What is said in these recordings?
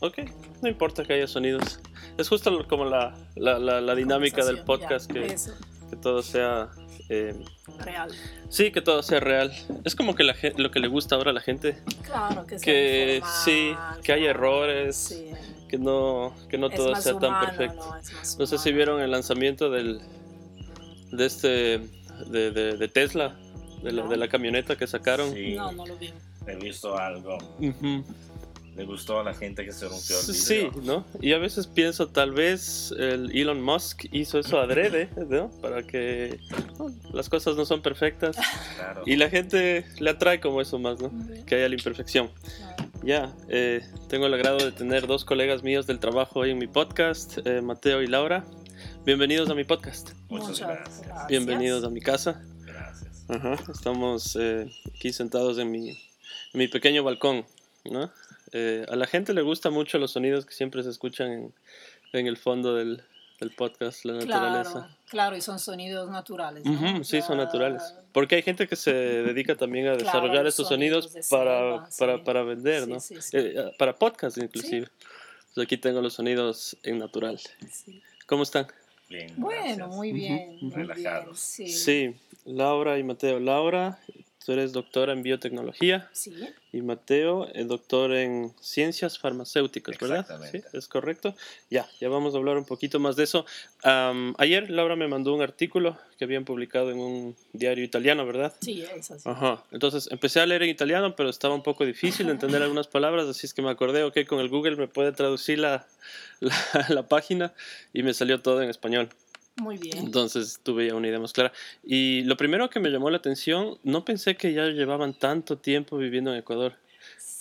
Ok, no importa que haya sonidos. Es justo como la, la, la, dinámica del podcast, que, que, todo sea... Eh, real. Sí, que todo sea real. Es como que la, lo que le gusta ahora a la gente. Claro, que, que Sí, que hay errores. Que no, que no todo sea tan perfecto. No, sé si vieron el lanzamiento del de este de, de, Tesla, de la, de la, camioneta que sacaron. No, no lo vi. He visto algo le gustó a la gente que se rompió el video. Sí, ¿no? Y a veces pienso, tal vez el Elon Musk hizo eso adrede, ¿no? Para que las cosas no son perfectas. Claro. Y la gente le atrae como eso más, ¿no? Que haya la imperfección. Ya, eh, tengo el agrado de tener dos colegas míos del trabajo hoy en mi podcast, eh, Mateo y Laura. Bienvenidos a mi podcast. Muchas, gracias. Bienvenidos a mi casa. Gracias. Ajá, estamos eh, aquí sentados en mi, en mi pequeño balcón, ¿no? Eh, a la gente le gusta mucho los sonidos que siempre se escuchan en, en el fondo del, del, podcast, la naturaleza. Claro, y son sonidos naturales. sí, son naturales. Porque hay gente que se dedica también a desarrollar estos sonidos, para, para, para, vender, ¿no? Eh, para podcast inclusive. aquí tengo los sonidos en natural. ¿Cómo están? Bien, bueno, muy bien. Relajados. sí, Laura y Mateo. Laura Tú eres doctora en biotecnología. Sí. Y Mateo, es doctor en ciencias farmacéuticas, ¿verdad? Exactamente. ¿Sí? ¿Es correcto? Ya, ya vamos a hablar un poquito más de eso. ayer Laura me mandó un artículo que habían publicado en un diario italiano, ¿verdad? Sí, es así. Ajá. Entonces empecé a leer en italiano, pero estaba un poco difícil de entender algunas palabras, así es que me acordé, ok, con el Google me puede traducir la, la página y me salió todo en español. Muy bien. Entonces tuve ya una idea más clara. Y lo primero que me llamó la atención, no pensé que ya llevaban tanto tiempo viviendo en Ecuador.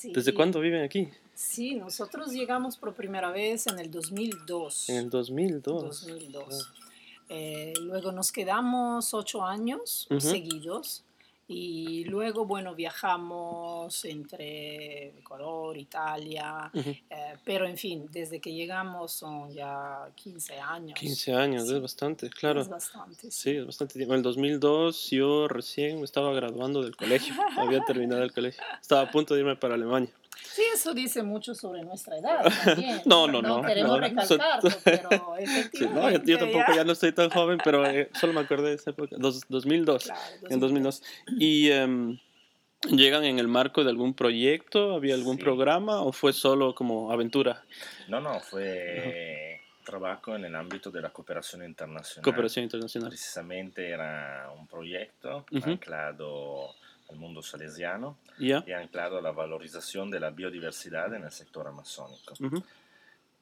¿Desde cuándo viven aquí? Sí, nosotros llegamos por primera vez en el 2002. En el 2002. 2002. Eh, luego nos quedamos ocho años seguidos y luego, bueno, viajamos entre Ecuador, Italia, eh, pero en fin, desde que llegamos son ya 15 años. 15 años, es bastante, claro. Es bastante. Sí. es bastante tiempo. En el 2002 yo recién me estaba graduando del colegio, había terminado el colegio. Estaba a punto de irme para Alemania. Sí, eso dice mucho sobre nuestra edad también. no, no, no. no queremos recalcarlo, pero efectivamente. no, yo, tampoco ya... no estoy tan joven, pero eh, solo me acordé de esa época, dos, 2002. Claro, En 2002. Y um, llegan en el marco de algún proyecto, había algún programa o fue solo como aventura? No, no, fue trabajo en el ámbito de la cooperación internacional. Cooperación internacional. Precisamente era un proyecto anclado al mundo salesiano yeah. y anclado a la valorización de la biodiversidad en el sector amazónico.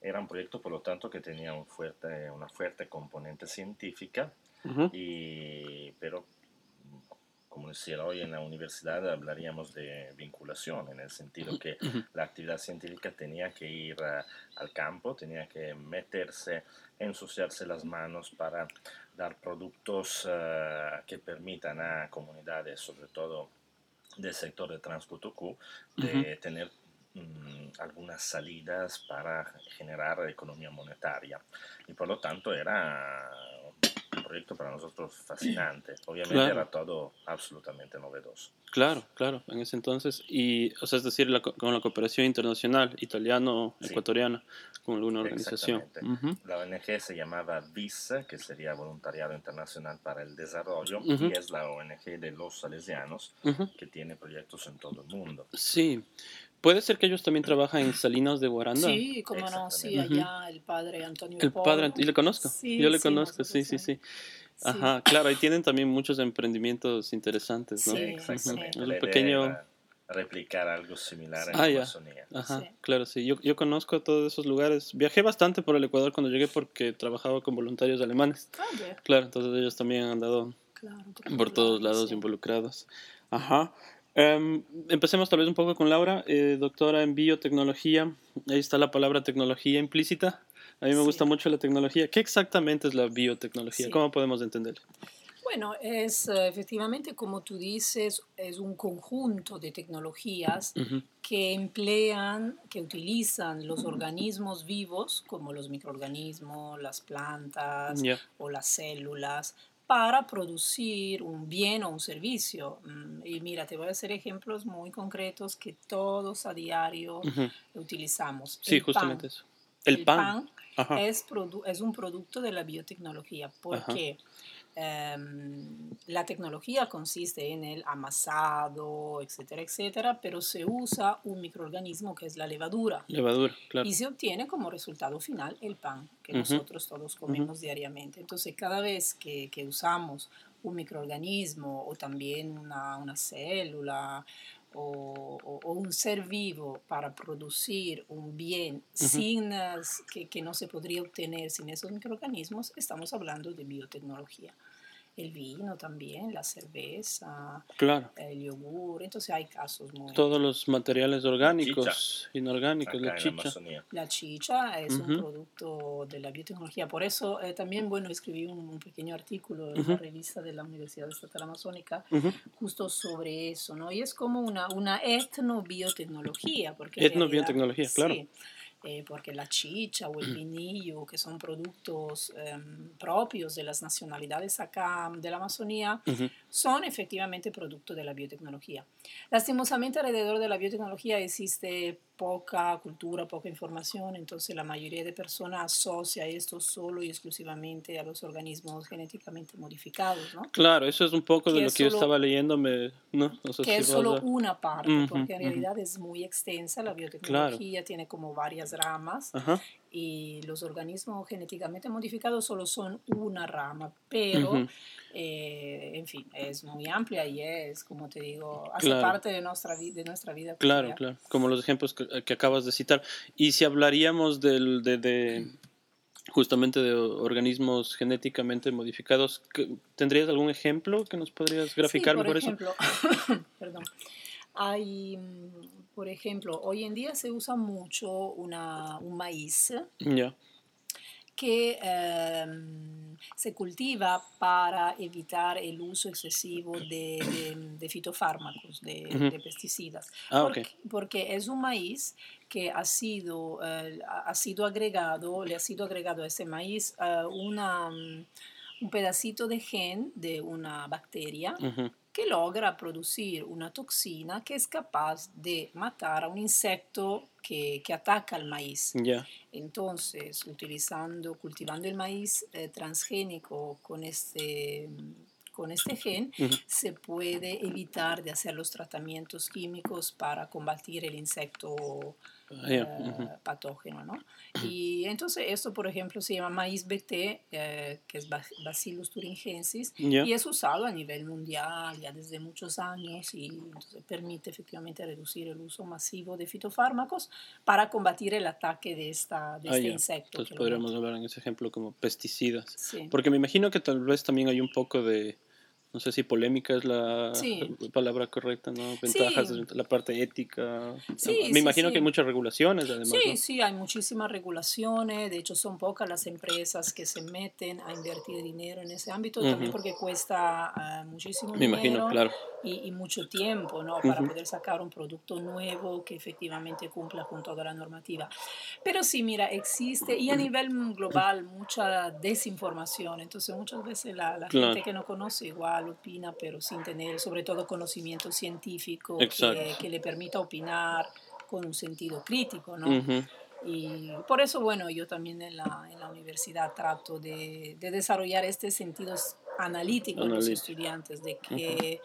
Era un proyecto, por lo tanto, que tenía un fuerte, una fuerte componente científica, y, pero como decía hoy en la universidad, hablaríamos de vinculación, en el sentido que la actividad científica tenía que ir al campo, tenía que meterse, ensuciarse las manos para dar productos uh, que permitan a comunidades, sobre todo del sector de Transcotocu, de uh -huh. tener um, algunas salidas para generar economía monetaria. Y por lo tanto era proyecto para nosotros fascinante. Obviamente claro. era todo absolutamente novedoso. Claro, claro, en ese entonces. Y, o sea, es decir, la, con la cooperación internacional italiano-ecuatoriana, sí. con alguna organización. Uh -huh. La ONG se llamaba VIS, que sería Voluntariado Internacional para el Desarrollo, uh -huh. y es la ONG de los salesianos, uh -huh. que tiene proyectos en todo el mundo. Sí. ¿Puede ser que ellos también trabajan en Salinas de Guaranda? Sí, como no, sí, allá el padre Antonio El padre, ¿y le conozco? Sí, Yo le sí, conozco, sí, sí, sí. Ajá, claro, ahí tienen también muchos emprendimientos interesantes, ¿no? Sí, exactamente. Un pequeño... replicar algo similar en ah, Amazonía. Ajá, sí. claro, sí. Yo, yo conozco todos esos lugares. Viajé bastante por el Ecuador cuando llegué porque trabajaba con voluntarios alemanes. Ah, yeah. Claro, entonces ellos también han andado claro, por todos lados sí. involucrados. Ajá. Um, empecemos tal vez un poco con Laura, eh, doctora en biotecnología. Ahí está la palabra tecnología implícita. A mí me sí. gusta mucho la tecnología. ¿Qué exactamente es la biotecnología? Sí. ¿Cómo podemos entenderla? Bueno, es uh, efectivamente, como tú dices, es un conjunto de tecnologías uh -huh. que emplean, que utilizan los organismos vivos, como los microorganismos, las plantas yeah. o las células, para producir un bien o un servicio. Mm, y mira, te voy a hacer ejemplos muy concretos que todos a diario utilizamos. Sí, justamente eso. El, pan, es, es, un producto de la biotecnología. ¿Por qué? Em, la tecnología consiste en el amasado, etcétera, etcétera, pero se usa un microorganismo que es la levadura. Levadura, claro. Y se obtiene como resultado final el pan que nosotros todos comemos diariamente. Entonces, cada vez que, que, usamos un microorganismo o también una, una célula o, o, un ser vivo para producir un bien sin, que, que no se podría obtener sin esos microorganismos, estamos hablando de biotecnología el vino también, la cerveza, el yogur, entonces hay casos muy... Todos los materiales orgánicos, inorgánicos, la chicha. La, chicha es un producto de la biotecnología, por eso eh, también, bueno, escribí un, pequeño artículo en la revista de la Universidad Estatal Amazónica justo sobre eso, ¿no? Y es como una, una etnobiotecnología. Porque etnobiotecnología, claro. Eh, porque la chicha o el vinillo, que son productos em, propios de las nacionalidades acá de la Amazonía, son efectivamente producto de la biotecnología. Lastimosamente alrededor de la biotecnología existe poca cultura, poca información, entonces la mayoría de personas asocia esto solo y exclusivamente a los organismos genéticamente modificados, ¿no? Claro, eso es un poco de lo que yo estaba leyendo, ¿no? que es solo una parte, porque en realidad es muy extensa, la biotecnología tiene como varias ramas y los organismos genéticamente modificados solo son una rama, pero, eh, en fin, es muy amplia y es, como te digo, hace parte de nuestra, de nuestra vida. Claro, claro, como los ejemplos que, que, acabas de citar. Y si hablaríamos del, de, de justamente de organismos genéticamente modificados. ¿Tendrías algún ejemplo que nos podrías graficar sí, por ejemplo, Perdón. Hay, por ejemplo, hoy en día se usa mucho una, un maíz que em, se cultiva para evitar el uso excesivo de, de, fitofármacos, de, pesticidas. Ah, porque, porque, es un maíz que ha sido, eh, ha sido agregado, le ha sido agregado a ese maíz uh, una, un pedacito de gen de una bacteria que logra producir una toxina que es capaz de matar a un insecto que, que ataca al maíz. Entonces, utilizando, cultivando el maíz eh, transgénico con este con este gen se puede evitar de hacer los tratamientos químicos para combatir el insecto Ah, eh, patógeno, ¿no? Y entonces esto, por ejemplo, se llama maíz BT, eh, que es Bacillus thuringiensis, y es usado a nivel mundial ya desde muchos años y entonces permite efectivamente reducir el uso masivo de fitofármacos para combatir el ataque de, esta, de ah, este insecto. Entonces podríamos hablar en ese ejemplo como pesticidas. Porque me imagino que tal vez también hay un poco de no sé si polémica es la palabra correcta, ¿no? Ventajas, la parte ética. Me imagino que hay muchas regulaciones, además. Sí, sí, hay muchísimas regulaciones. De hecho, son pocas las empresas que se meten a invertir dinero en ese ámbito, también porque cuesta ah, muchísimo Me dinero imagino, claro. y, mucho tiempo, ¿no? Para poder sacar un producto nuevo que efectivamente cumpla con toda la normativa. Pero sí, mira, existe, y a nivel global, mucha desinformación. Entonces, muchas veces la, la gente que no conoce igual opina, pero sin tener sobre todo conocimiento científico que, le permita opinar con un sentido crítico, ¿no? Y por eso, bueno, yo también en la, en la universidad trato de, de, desarrollar este sentido analítico en los estudiantes, de que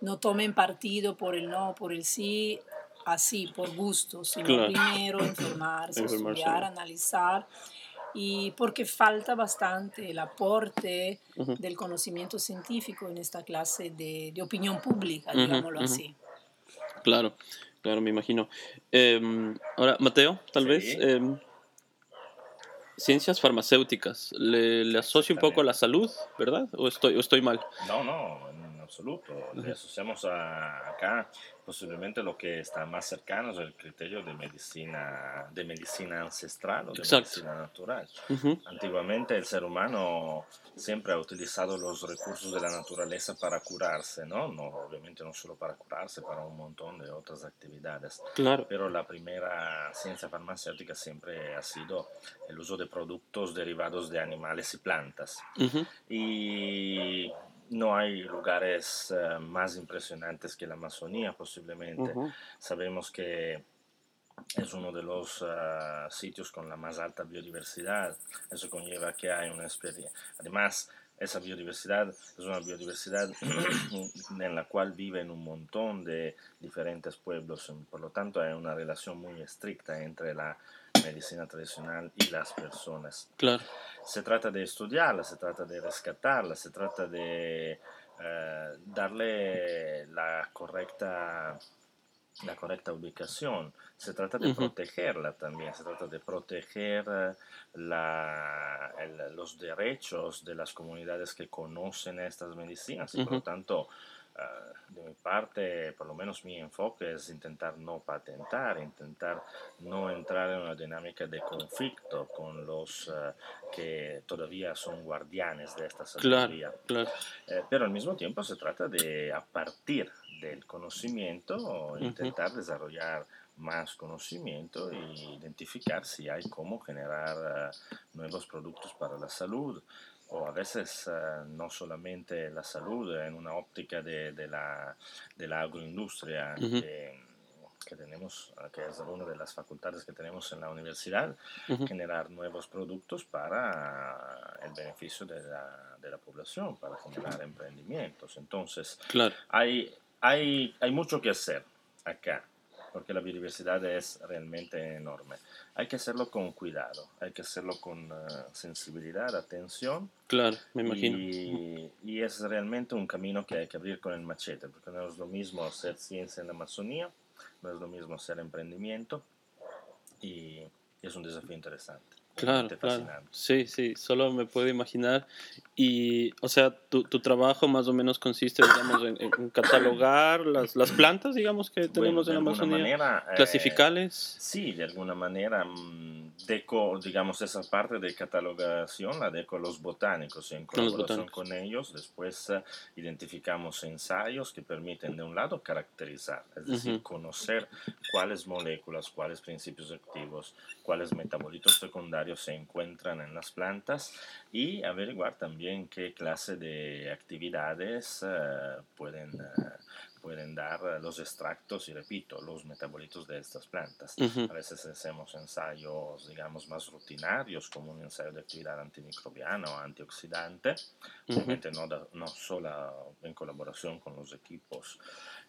no tomen partido por el no, por el sí, así, por gusto, sino primero informarse, estudiar, analizar y porque falta bastante el aporte del conocimiento científico en esta clase de, de opinión pública, digámoslo así. Claro, claro, me imagino. Em, ahora, Mateo, tal vez, em, ciencias farmacéuticas, ¿le, le asocio un poco a la salud, verdad? ¿O estoy, o estoy mal? No, no, absoluto. Le asociamos a, acá posiblemente lo que está más cercano es el criterio de medicina, de medicina ancestral o de medicina natural. Antiguamente el ser humano siempre ha utilizado los recursos de la naturaleza para curarse, ¿no? no obviamente no solo para curarse, para un montón de otras actividades. Claro. Pero la primera ciencia farmacéutica siempre ha sido el uso de productos derivados de animales y plantas. Y no hay lugares eh, más impresionantes que la Amazonía posiblemente. Sabemos que es uno de los eh, sitios con la más alta biodiversidad. Eso conlleva que hay una experiencia. Además, esa biodiversidad es una biodiversidad en la cual viven un montón de diferentes pueblos. Por lo tanto, hay una relación muy estricta entre la medicina tradicional y las personas. Claro. Se trata de estudiarla, se trata de rescatarla, se trata de eh, darle la correcta la correcta ubicación, se trata de protegerla también, se trata de proteger eh, la, los derechos de las comunidades que conocen estas medicinas y por lo tanto Ah, de mi parte, por lo menos mi enfoque es intentar no patentar, intentar no entrar en una dinámica de conflicto con los ah, que todavía son guardianes de esta sabiduría. Eh, pero al mismo tiempo se trata de, a partir del conocimiento, intentar desarrollar más conocimiento e identificar si hay cómo generar ah, nuevos productos para la salud o a veces eh, no solamente la salud en una óptica de, de, la, de la, agroindustria que, que, tenemos, que es una de las facultades que tenemos en la universidad, generar nuevos productos para el beneficio de la, de la, población, para generar emprendimientos. Entonces, claro. hay, hay, hay mucho que hacer acá porque la biodiversidad es realmente enorme. Hay que hacerlo con cuidado, hay que hacerlo con uh, sensibilidad, atención. Claro, me imagino. Y, y, es realmente un camino que hay que abrir con el machete, porque no es lo mismo hacer ciencia en la Amazonía, no es lo mismo hacer emprendimiento, y es un desafío interesante. Claro, claro. Sí, sí, solo me puedo imaginar. Y, o sea, tu, tu trabajo más o menos consiste, digamos, en, catalogar las, las, plantas, digamos, que tenemos en la Amazonía. Manera, eh, clasificales. sí, de alguna manera mm, deco, digamos, esa parte de catalogación la deco los botánicos. En colaboración con ellos, después eh, identificamos ensayos que permiten, de un lado, caracterizar, es decir, conocer cuáles moléculas, cuáles principios activos, cuáles metabolitos secundarios se encuentran en las plantas y averiguar también qué clase de actividades eh, pueden, eh, pueden dar los extractos y, repito, los metabolitos de estas plantas. A veces hacemos ensayos, digamos, más rutinarios, como un ensayo de actividad antimicrobiana o antioxidante, obviamente no, no solo en colaboración con los equipos.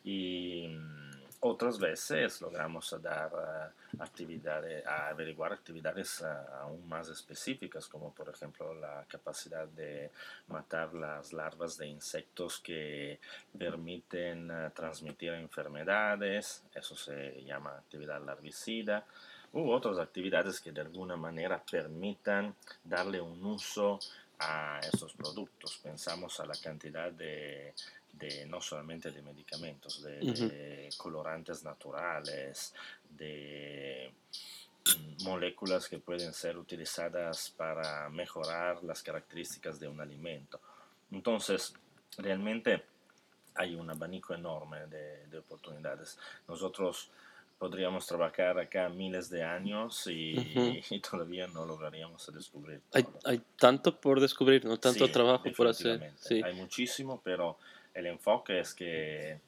Y mm, otras veces logramos dar uh, actividades, a averiguar actividades uh, aún más específicas, como por ejemplo la capacidad de matar las larvas de insectos que permiten transmitir enfermedades, eso se llama actividad larvicida, u otras actividades que de alguna manera permitan darle un uso a estos productos. Pensamos a la cantidad de de no solamente de medicamentos, de, colorantes naturales, de mm, moléculas que pueden ser utilizadas para mejorar las características de un alimento. Entonces, realmente hay un abanico enorme de, oportunidades. Nosotros podríamos trabajar acá miles de años y, todavía no lograríamos descubrir. Hay, hay, tanto por descubrir, no tanto trabajo por hacer. Sí. Hay muchísimo, pero el enfoque es que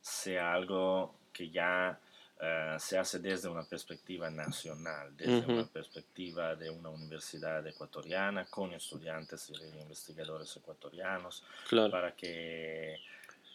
sea algo que ya eh, se hace desde una perspectiva nacional, desde una perspectiva de una universidad ecuatoriana con estudiantes y investigadores ecuatorianos, para que,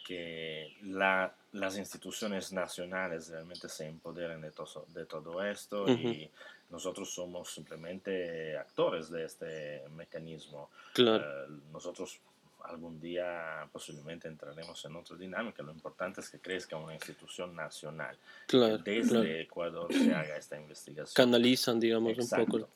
que las instituciones nacionales realmente se empoderen de, de todo esto y nosotros somos simplemente actores de este mecanismo. Claro. Eh, nosotros algún día posiblemente entraremos en otra dinámica. Lo importante es que crezca una institución nacional. Claro, desde Ecuador se haga esta investigación. Canalizan, digamos, un poco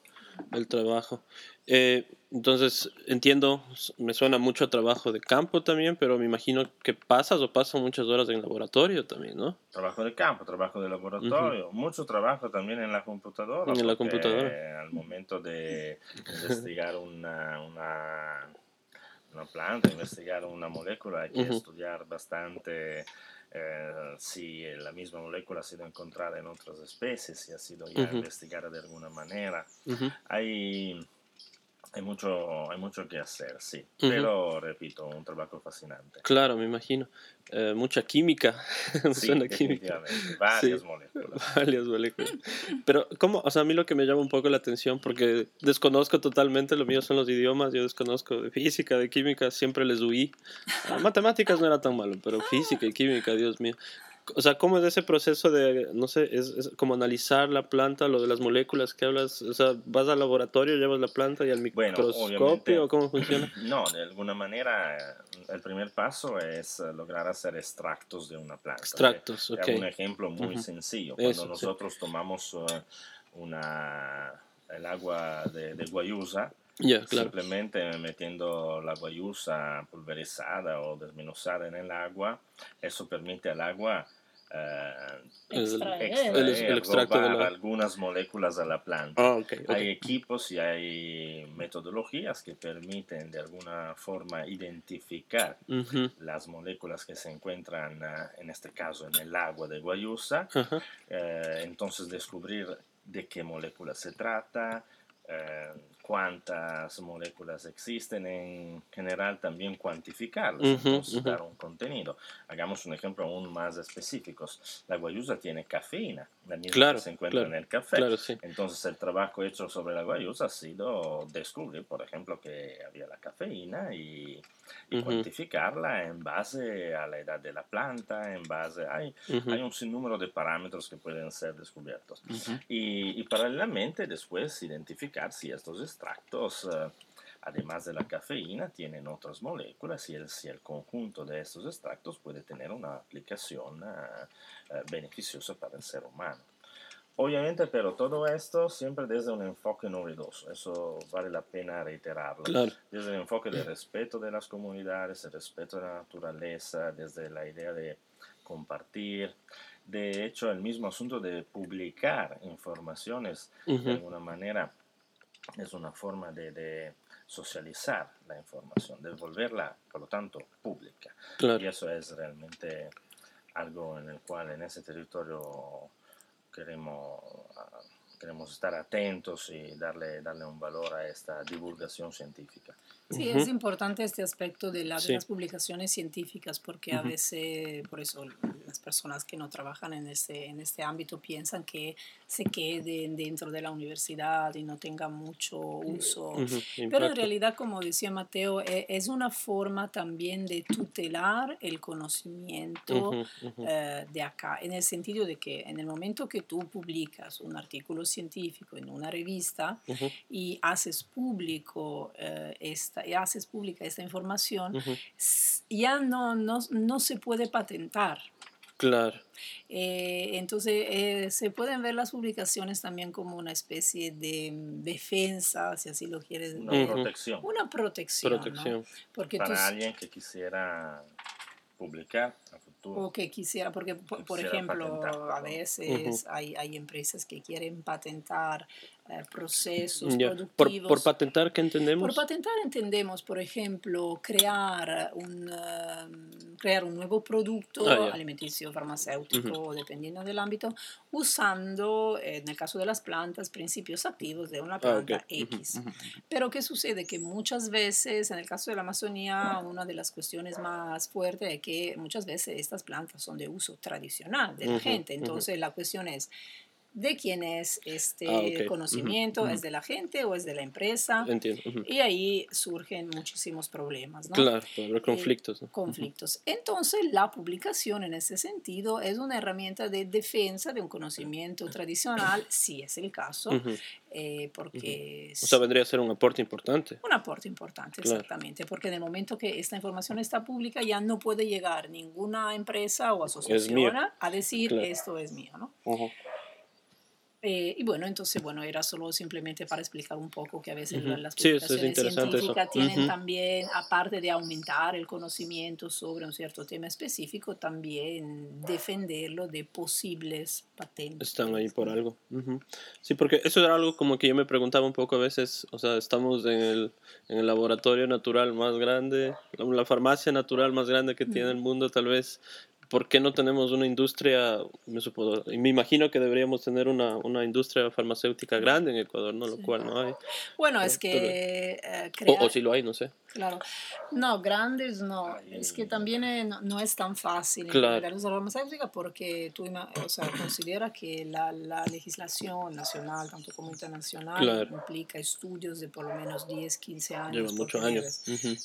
el, trabajo. Eh, Entonces, entiendo, me suena mucho a trabajo de campo también, pero me imagino que pasas o pasan muchas horas en laboratorio también, ¿no? Trabajo de campo, trabajo de laboratorio, mucho trabajo también en la computadora. En la computadora. Al momento de investigar una, una, una planta, investigar una molécula, hay que estudiar bastante eh, si la misma molécula ha sido encontrada en otras especies, si ha sido ya investigada de alguna manera. Hay hay mucho, hay mucho que hacer, sí. Pero, repito, un trabajo fascinante. Claro, me imagino. Eh, mucha química. Sí, química. Varias moléculas. Varias moléculas. Pero, ¿cómo? O sea, a mí lo que me llama un poco la atención, porque desconozco totalmente, lo mío son los idiomas, yo desconozco de física, de química, siempre les huí. matemáticas no era tan malo, pero física y química, Dios mío o sea, ¿cómo es ese proceso de, no sé, es, como analizar la planta, lo de las moléculas que hablas? O sea, ¿vas al laboratorio, llevas la planta y al microscopio o cómo funciona? No, de alguna manera el primer paso es lograr hacer extractos de una planta. Extractos, ok. Un ejemplo muy sencillo. Cuando nosotros tomamos uh, una, el agua de, de guayusa, Simplemente metiendo la guayusa pulverizada o desmenuzada en el agua, eso permite al agua eh, extraer, el, extracto de algunas moléculas a la planta. Ah, hay equipos y hay metodologías que permiten de alguna forma identificar las moléculas que se encuentran, eh, en este caso, en el agua de guayusa. Eh, entonces descubrir de qué molécula se trata, eh, cuántas moléculas existen, en general también cuantificarlas, entonces dar un contenido. Hagamos un ejemplo aún más específico. La guayusa tiene cafeína, la misma que se encuentra en el café. Entonces el trabajo hecho sobre la guayusa ha sido descubrir, por ejemplo, que había la cafeína y, cuantificarla en base a la edad de la planta, en base... Hay, hay un sinnúmero de parámetros que pueden ser descubiertos. y, y paralelamente después identificar si estos extractos, eh, además de la cafeína, tienen otras moléculas y el, si el conjunto de estos extractos puede tener una aplicación eh, eh, beneficiosa para el ser humano. Obviamente, pero todo esto siempre desde un enfoque novedoso, eso vale la pena reiterarlo. Desde el enfoque de respeto de las comunidades, el respeto de la naturaleza, desde la idea de compartir. De hecho, el mismo asunto de publicar informaciones de alguna manera es una forma de, socializar la información, de volverla, por lo tanto, pública. Y eso es realmente algo en el cual en ese territorio queremos, ah, queremos estar atentos y darle, darle un valor a esta divulgación científica. Sí, es importante este aspecto de, las publicaciones científicas porque a veces, por eso las personas que no trabajan en este, en este ámbito piensan que se queden dentro de la universidad y no tengan mucho uso. Pero en realidad, como decía Mateo, e, es una forma también de tutelar el conocimiento eh, de acá, en el sentido de que en el momento que tú publicas un artículo científico en una revista y haces público eh, este y haces pública esta información, ya no, no, no, se puede patentar. Claro. Eh, entonces, eh, se pueden ver las publicaciones también como una especie de defensa, si así lo quieres decir. Una protección. Una protección. protección. Porque Para alguien que quisiera publicar a futuro. O que quisiera, porque por, ejemplo, a veces hay, hay empresas que quieren patentar eh, procesos productivos. Por, patentar, ¿qué entendemos? Por patentar entendemos, por ejemplo, crear un, um, crear un nuevo producto ah, alimenticio, farmacéutico, dependiendo del ámbito, usando, en el caso de las plantas, principios activos de una ah, planta X. Pero ¿qué sucede? Que muchas veces, en el caso de la Amazonía, una de las cuestiones más fuertes es que muchas veces estas plantas son de uso tradicional de la gente. Entonces, la cuestión es, de quién es este ah, conocimiento, es de la gente o es de la empresa. Entiendo. Y ahí surgen muchísimos problemas, ¿no? Claro, conflictos. conflictos. Entonces, la publicación en ese sentido es una herramienta de defensa de un conocimiento tradicional, si es el caso, eh, porque... O sea, vendría a ser un aporte importante. Un aporte importante, exactamente, porque en el momento que esta información está pública ya no puede llegar ninguna empresa o asociación a decir esto es mío, ¿no? Eh, y bueno, entonces, bueno, era solo simplemente para explicar un poco que a veces las publicaciones científicas tienen también, aparte de aumentar el conocimiento sobre un cierto tema específico, también defenderlo de posibles patentes. Están ahí por algo. Sí, porque eso era algo como que yo me preguntaba un poco a veces, o sea, estamos en el, en el laboratorio natural más grande, la farmacia natural más grande que tiene el mundo, tal vez ¿por qué no tenemos una industria? Me, supongo, me imagino que deberíamos tener una, una, industria farmacéutica grande en Ecuador, ¿no? Lo cual no hay. Bueno, es que... Eh, o, si lo hay, no sé. Claro. No, grandes no. Es que también eh, no, es tan fácil claro. la industria farmacéutica porque tú o sea, considera que la, la, legislación nacional, tanto como internacional, implica estudios de por lo menos 10, 15 años. Lleva muchos años.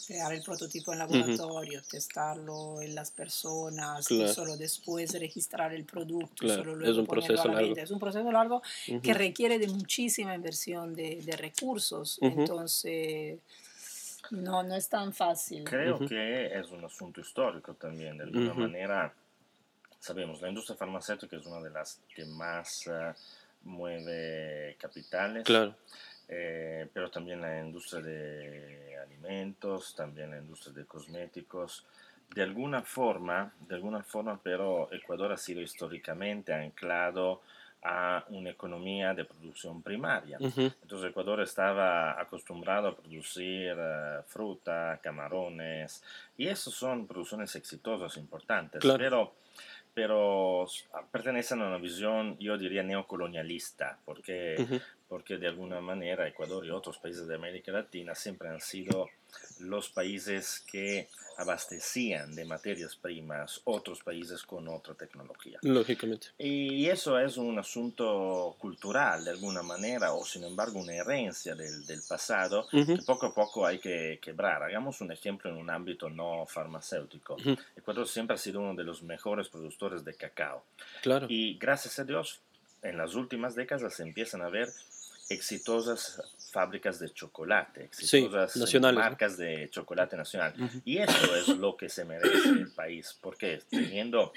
Crear el prototipo en laboratorio, testarlo en las personas, solo después registrar el producto, solo luego es un proceso largo. Es un proceso largo que requiere de muchísima inversión de, de recursos. Entonces, no, no es tan fácil. Creo que es un asunto histórico también, de alguna manera. Sabemos, la industria farmacéutica es una de las que más uh, mueve capitales. Claro. Eh, pero también la industria de alimentos, también la industria de cosméticos, de alguna forma, de alguna forma, pero Ecuador ha sido históricamente anclado a una economía de producción primaria. Entonces Ecuador estaba acostumbrado a producir eh, fruta, camarones, y eso son producciones exitosas, importantes, pero pero pertenecen a una visión, yo diría, neocolonialista, porque, porque de alguna manera Ecuador y otros países de América Latina siempre han sido los países que abastecían de materias primas otros países con otra tecnología. Lógicamente. Y eso es un asunto cultural de alguna manera, o sin embargo una herencia del, del pasado que poco a poco hay que quebrar. Hagamos un ejemplo en un ámbito no farmacéutico. Ecuador siempre ha sido uno de los mejores productores de cacao. Claro. Y gracias a Dios, en las últimas décadas se empiezan a ver exitosas fábricas de chocolate, exitosas marcas de chocolate nacional. Y eso es lo que se merece el país, porque teniendo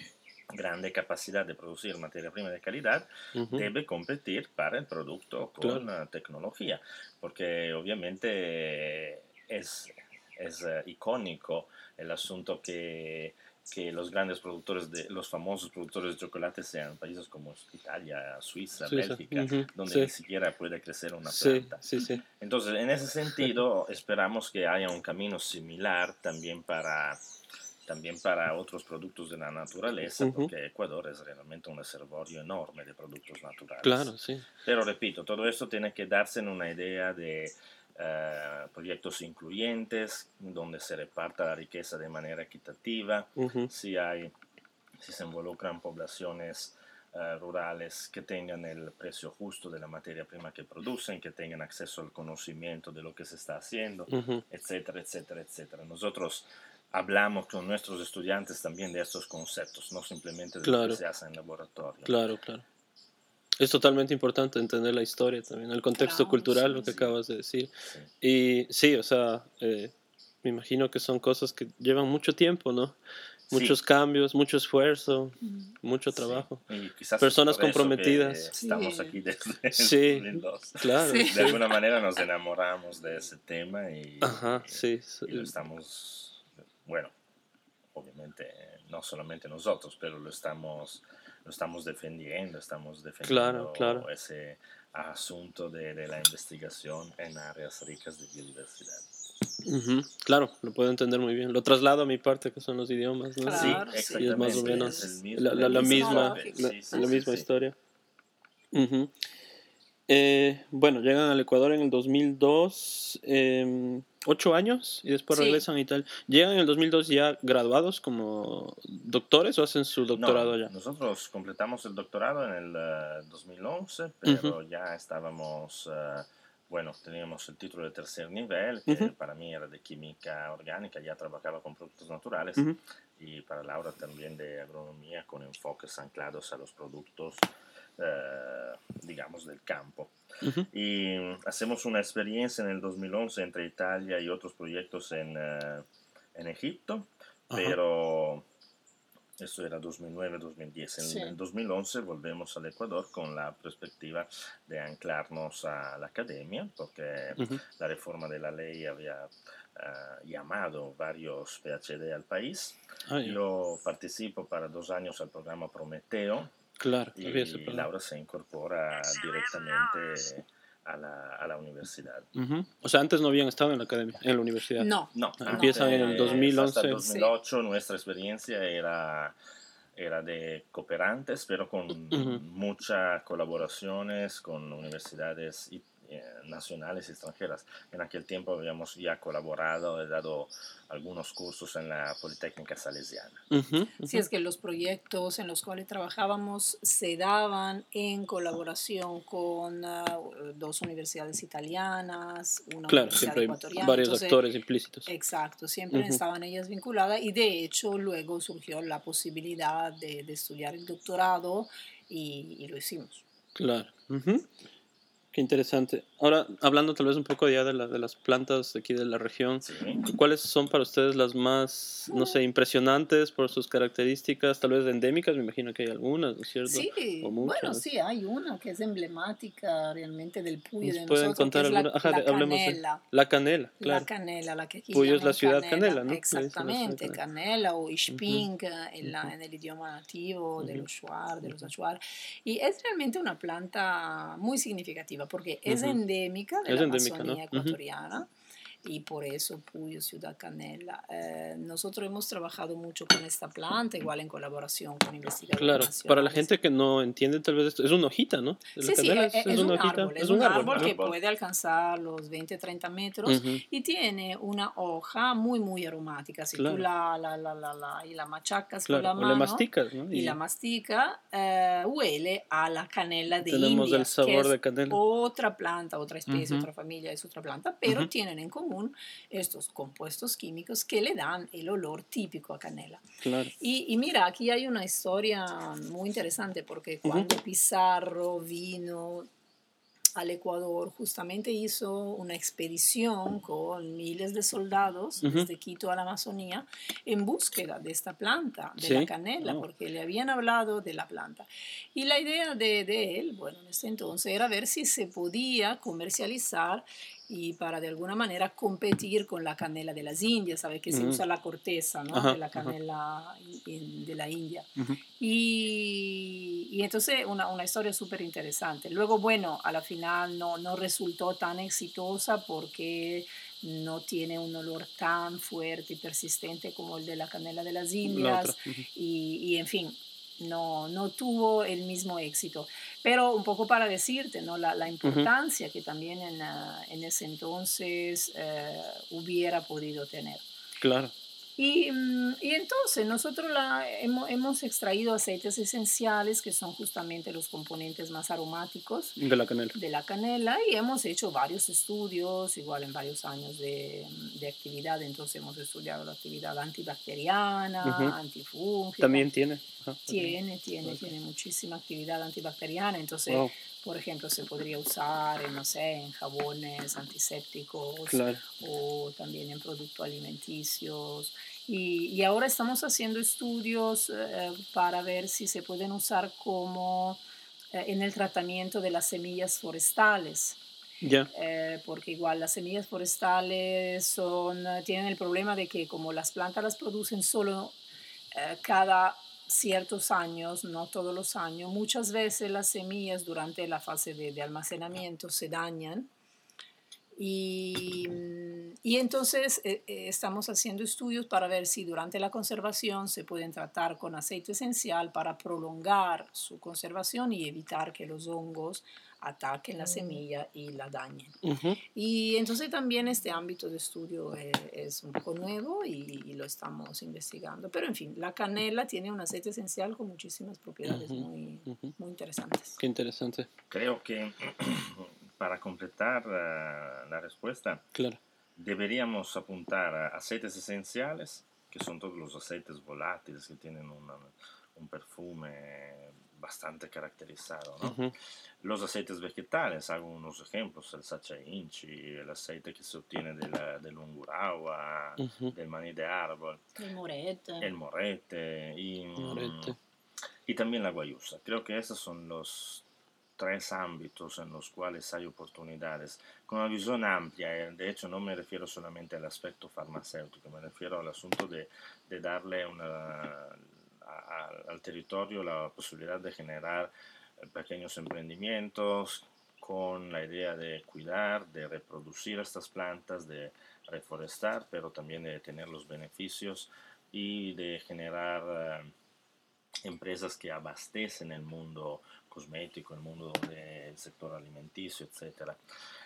grande capacidad de producir materia prima de calidad, debe competir para el producto con tecnología, porque obviamente es, es eh, icónico el asunto que que los grandes productores, de los famosos productores de chocolate sean países como Italia, Suiza, Bélgica, donde ni siquiera puede crecer una planta. Entonces, en ese sentido, esperamos que haya un camino similar también para también para otros productos de la naturaleza, porque Ecuador es realmente un reservorio enorme de productos naturales. Claro, sí. Pero repito, todo esto tiene que darse en una idea de eh, proyectos incluyentes donde se reparta la riqueza de manera equitativa, si, hay, si se involucran poblaciones eh, rurales que tengan el precio justo de la materia prima que producen, que tengan acceso al conocimiento de lo que se está haciendo, etcétera, etcétera, etcétera. Nosotros hablamos con nuestros estudiantes también de estos conceptos, no simplemente de lo que se hace en laboratorio. Claro, claro. Es totalmente importante entender la historia también, el contexto cultural, lo que acabas de decir. Y sí, o sea, eh, me imagino que son cosas que llevan mucho tiempo, ¿no? Muchos cambios, mucho esfuerzo, mucho trabajo. Personas comprometidas. Estamos aquí desde sí, Claro. De alguna manera nos enamoramos de ese tema y, Ajá, sí, y lo estamos, bueno, obviamente no solamente nosotros, pero lo estamos lo estamos defendiendo, estamos defendiendo ese asunto de, de, la investigación en áreas ricas de biodiversidad. Claro, lo puedo entender muy bien. Lo traslado a mi parte, que son los idiomas, ¿no? sí, exactamente. es más o menos la, la, misma, la, misma historia. eh, bueno, llegan al Ecuador en el 2002. Eh, ocho años y después regresan y tal. ¿Llegan en el 2002 ya graduados como doctores o hacen su doctorado ya? Nosotros completamos el doctorado en el 2011, eh, pero ya estábamos, uh, bueno, teníamos el título de tercer nivel, que para mí era de química orgánica, ya trabajaba con productos naturales, y para Laura también de agronomía con enfoques anclados a los productos, uh, digamos, del campo. Y hacemos una experiencia en el 2011 entre Italia y otros proyectos en, eh, en Egipto, pero Eso era 2009-2010. En el 2011 volvemos al Ecuador con la perspectiva de anclarnos a la academia, porque la reforma de la ley había uh, llamado varios PhD al país. Ah, Yo participo para dos años al programa Prometeo. Claro, y Laura se incorpora directamente a la, a la universidad. O sea, antes no habían estado en la academia, en la universidad. No. No. Ah, empiezan en el 2011. Hasta 2008 nuestra experiencia era, era de cooperantes, pero con muchas colaboraciones con universidades eh, nacionales y extranjeras. En aquel tiempo habíamos ya colaborado, he dado algunos cursos en la Politécnica Salesiana. Sí, es que los proyectos en los cuales trabajábamos se daban en colaboración con ah, dos universidades italianas, una claro, universidad ecuatoriana. Varios actores implícitos. Exacto, siempre estaban ellas vinculadas y de hecho luego surgió la posibilidad de, de estudiar el doctorado y, y, lo hicimos. Claro. Qué interesante. Ahora, hablando tal vez un poco ya de, la, de las plantas aquí de la región, ¿cuáles son para ustedes las más, no sé, impresionantes por sus características, tal vez endémicas? Me imagino que hay algunas, ¿no es cierto? Sí, bueno, sí, hay una que es emblemática realmente del Puyo de pueden contar alguna? La, canela. la canela, claro. La canela, la que aquí Puyo es la ciudad canela, ¿no? Exactamente, canela o Ishping en, la, en, el idioma nativo de los Shuar, de los Achuar. Y es realmente una planta muy significativa porque es endémica de la Amazonía ecuatoriana y por eso Puyo, Ciudad Canela. Eh, nosotros hemos trabajado mucho con esta planta, igual en colaboración con investigadores. Claro, para la gente que no entiende tal vez esto, es una hojita, ¿no? sí, sí, es, es, un árbol, es, un, árbol, que puede alcanzar los 20, 30 metros y tiene una hoja muy, muy aromática. Si tú la, la, la, la, y la machacas con la mano la masticas, ¿no? y, la mastica, eh, huele a la canela de Tenemos el sabor de canela. Otra planta, otra especie, otra familia, es otra planta, pero tienen en común estos compuestos químicos que le dan el olor típico a canela. Y, mira, aquí hay una historia muy interesante porque cuando Pizarro vino al Ecuador, justamente hizo una expedición con miles de soldados desde Quito a la Amazonía en búsqueda de esta planta, de la canela, oh. porque le habían hablado de la planta. Y la idea de, de, él, bueno, en ese entonces era ver si se podía comercializar y para de alguna manera competir con la canela de las Indias, ¿sabes? Que se usa la corteza, ¿no? de la canela de la India. y, y, entonces una, una historia súper interesante. Luego, bueno, a la final no, no resultó tan exitosa porque no tiene un olor tan fuerte y persistente como el de la canela de las Indias. y, y en fin, no, no tuvo el mismo éxito. Pero un poco para decirte, ¿no? La, la importancia que también en, en ese entonces eh, hubiera podido tener. Claro. Y, mm, y, entonces nosotros la, hemos, hemos, extraído aceites esenciales que son justamente los componentes más aromáticos de la canela. De la canela y hemos hecho varios estudios, igual en varios años de, de actividad. Entonces hemos estudiado la actividad antibacteriana, antifúngica. También tiene. tiene, tiene, tiene muchísima actividad antibacteriana. Entonces, por ejemplo, se podría usar, no sé, en jabones antisépticos o también en productos alimenticios. Y, y ahora estamos haciendo estudios eh, para ver si se pueden usar como eh, en el tratamiento de las semillas forestales. ya Eh, porque igual las semillas forestales son, tienen el problema de que como las plantas las producen solo eh, cada ciertos años, no todos los años, muchas veces las semillas durante la fase de, almacenamiento se dañan y, y entonces eh, eh, estamos haciendo estudios para ver si durante la conservación se pueden tratar con aceite esencial para prolongar su conservación y evitar que los hongos ataquen la semilla y la dañen. Y entonces también este ámbito de estudio es, es un poco nuevo y, y, lo estamos investigando. Pero en fin, la canela tiene un aceite esencial con muchísimas propiedades muy, muy interesantes. Qué interesante. Creo que para completar uh, la respuesta, claro. deberíamos apuntar a aceites esenciales, que son todos los aceites volátiles que tienen una, un perfume bastante caracterizado. Los aceites vegetales, hago unos ejemplos, el sacha inchi, el aceite que se obtiene de la, del unguragua, del maní de árbol. El morete. El morete y, morete. y también la guayusa. Creo que esos son los tres ámbitos en los cuales hay oportunidades, con una visión amplia, eh, de hecho no me refiero solamente al aspecto farmacéutico, me refiero al asunto de, de darle una, al territorio la posibilidad de generar eh, pequeños emprendimientos con la idea de cuidar, de reproducir estas plantas, de reforestar, pero también de tener los beneficios y de generar eh, empresas que abastecen el mundo cosmético, el mundo del sector alimenticio, etc.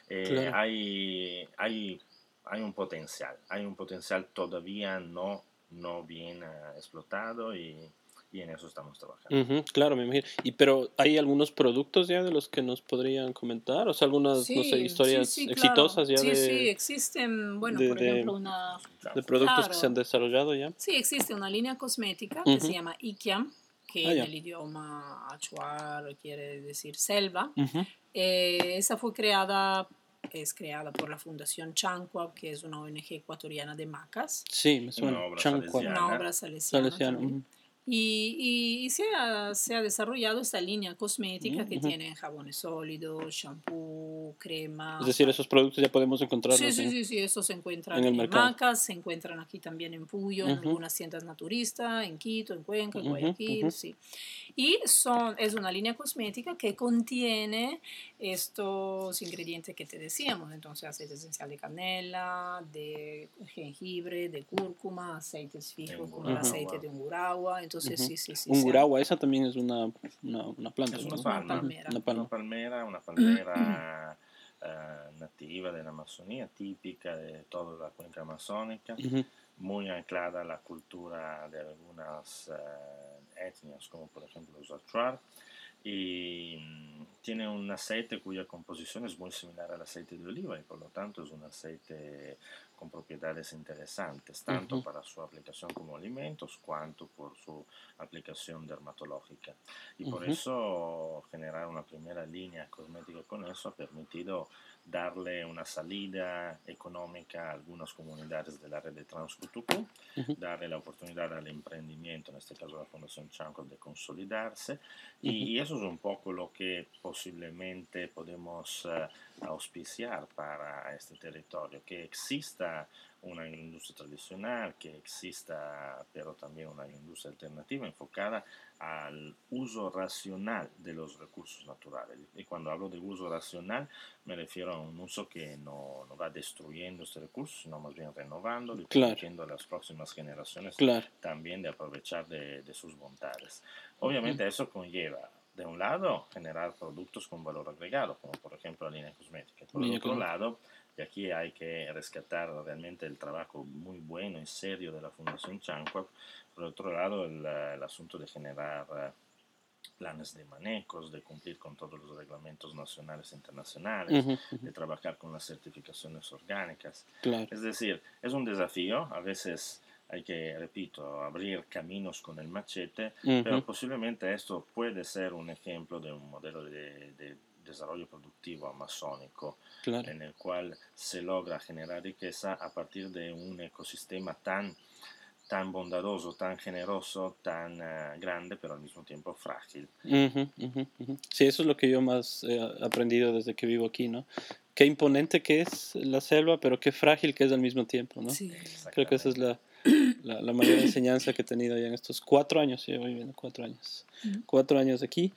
Eh, hay, hay, hay un potencial, hay un potencial todavía no, no bien explotado y y en eso estamos trabajando. claro, me imagino. Y pero hay algunos productos ya de los que nos podrían comentar, o sea, algunas no sé, historias exitosas ya sí, de Sí, existen, bueno, por ejemplo, una de productos que se han desarrollado ya. Sí, existe una línea cosmética que se llama Ikiam, que ah, en el idioma achuar quiere decir selva. Eh, esa fue creada es creada por la Fundación Chanqua, que es una ONG ecuatoriana de macas. Sí, me suena. Una obra Una obra salesiana. Y, y se, ha, se, ha, desarrollado esta línea cosmética que tiene jabones sólidos, shampoo, crema. Es decir, esos productos ya podemos encontrarlos. Sí, sí, sí, sí, esos se encuentran en, el Macas, se encuentran aquí también en Puyo, en algunas tiendas naturistas, en Quito, en Cuenca, en Guayaquil, sí. Y son, es una línea cosmética que contiene estos ingredientes que te decíamos, entonces aceite esencial de canela, de jengibre, de cúrcuma, aceites fijos como el aceite de unguragua, entonces sí, sí, sí. Unguragua, esa también es una, una, planta. Es una, palmera. Una, palmera, una palmera eh, nativa de la Amazonía, típica de toda la cuenca amazónica, muy anclada a la cultura de algunas eh, etnias, como por ejemplo los Achuar y mm, tiene un aceite cuya composición es muy similar al aceite de oliva y por lo tanto es un aceite con propiedades interesantes, tanto para su aplicación como alimentos, cuanto por su aplicación dermatológica. Y por eso generar una primera línea cosmética con eso ha permitido darle una salida económica a algunas comunidades de la red de Transcutucu, darle la oportunidad al emprendimiento, en este caso la Fundación Chanco, de consolidarse. y, eso es un poco lo que posiblemente podemos uh, auspiciar para este territorio, que exista una industria tradicional, que exista pero también una industria alternativa enfocada al uso racional de los recursos naturales. Y cuando hablo de uso racional me refiero a un uso que no, no va destruyendo este recurso, sino más bien renovándolo y permitiendo a las próximas generaciones también de aprovechar de, de sus bondades. Obviamente eso conlleva de un lado, generar productos con valor agregado, como por ejemplo la línea cosmética. Por otro lado, y aquí hay que rescatar realmente el trabajo muy bueno y serio de la Fundación Chanquap, por otro lado, el, el asunto de generar eh, planes de manejos, de cumplir con todos los reglamentos nacionales e internacionales, de trabajar con las certificaciones orgánicas. Es decir, es un desafío, a veces hay que, repito, abrir caminos con el machete, pero posiblemente esto puede ser un ejemplo de un modelo de, desarrollo productivo amazónico en el cual se logra generar riqueza a partir de un ecosistema tan tan bondadoso, tan generoso, tan eh, grande, pero al mismo tiempo frágil. Sí, eso es lo que yo más he aprendido desde que vivo aquí, ¿no? Qué imponente que es la selva, pero qué frágil que es al mismo tiempo, ¿no? Sí. Creo que esa es la, la, mayor enseñanza que he tenido ya en estos cuatro años, llevo viviendo cuatro años, cuatro años aquí.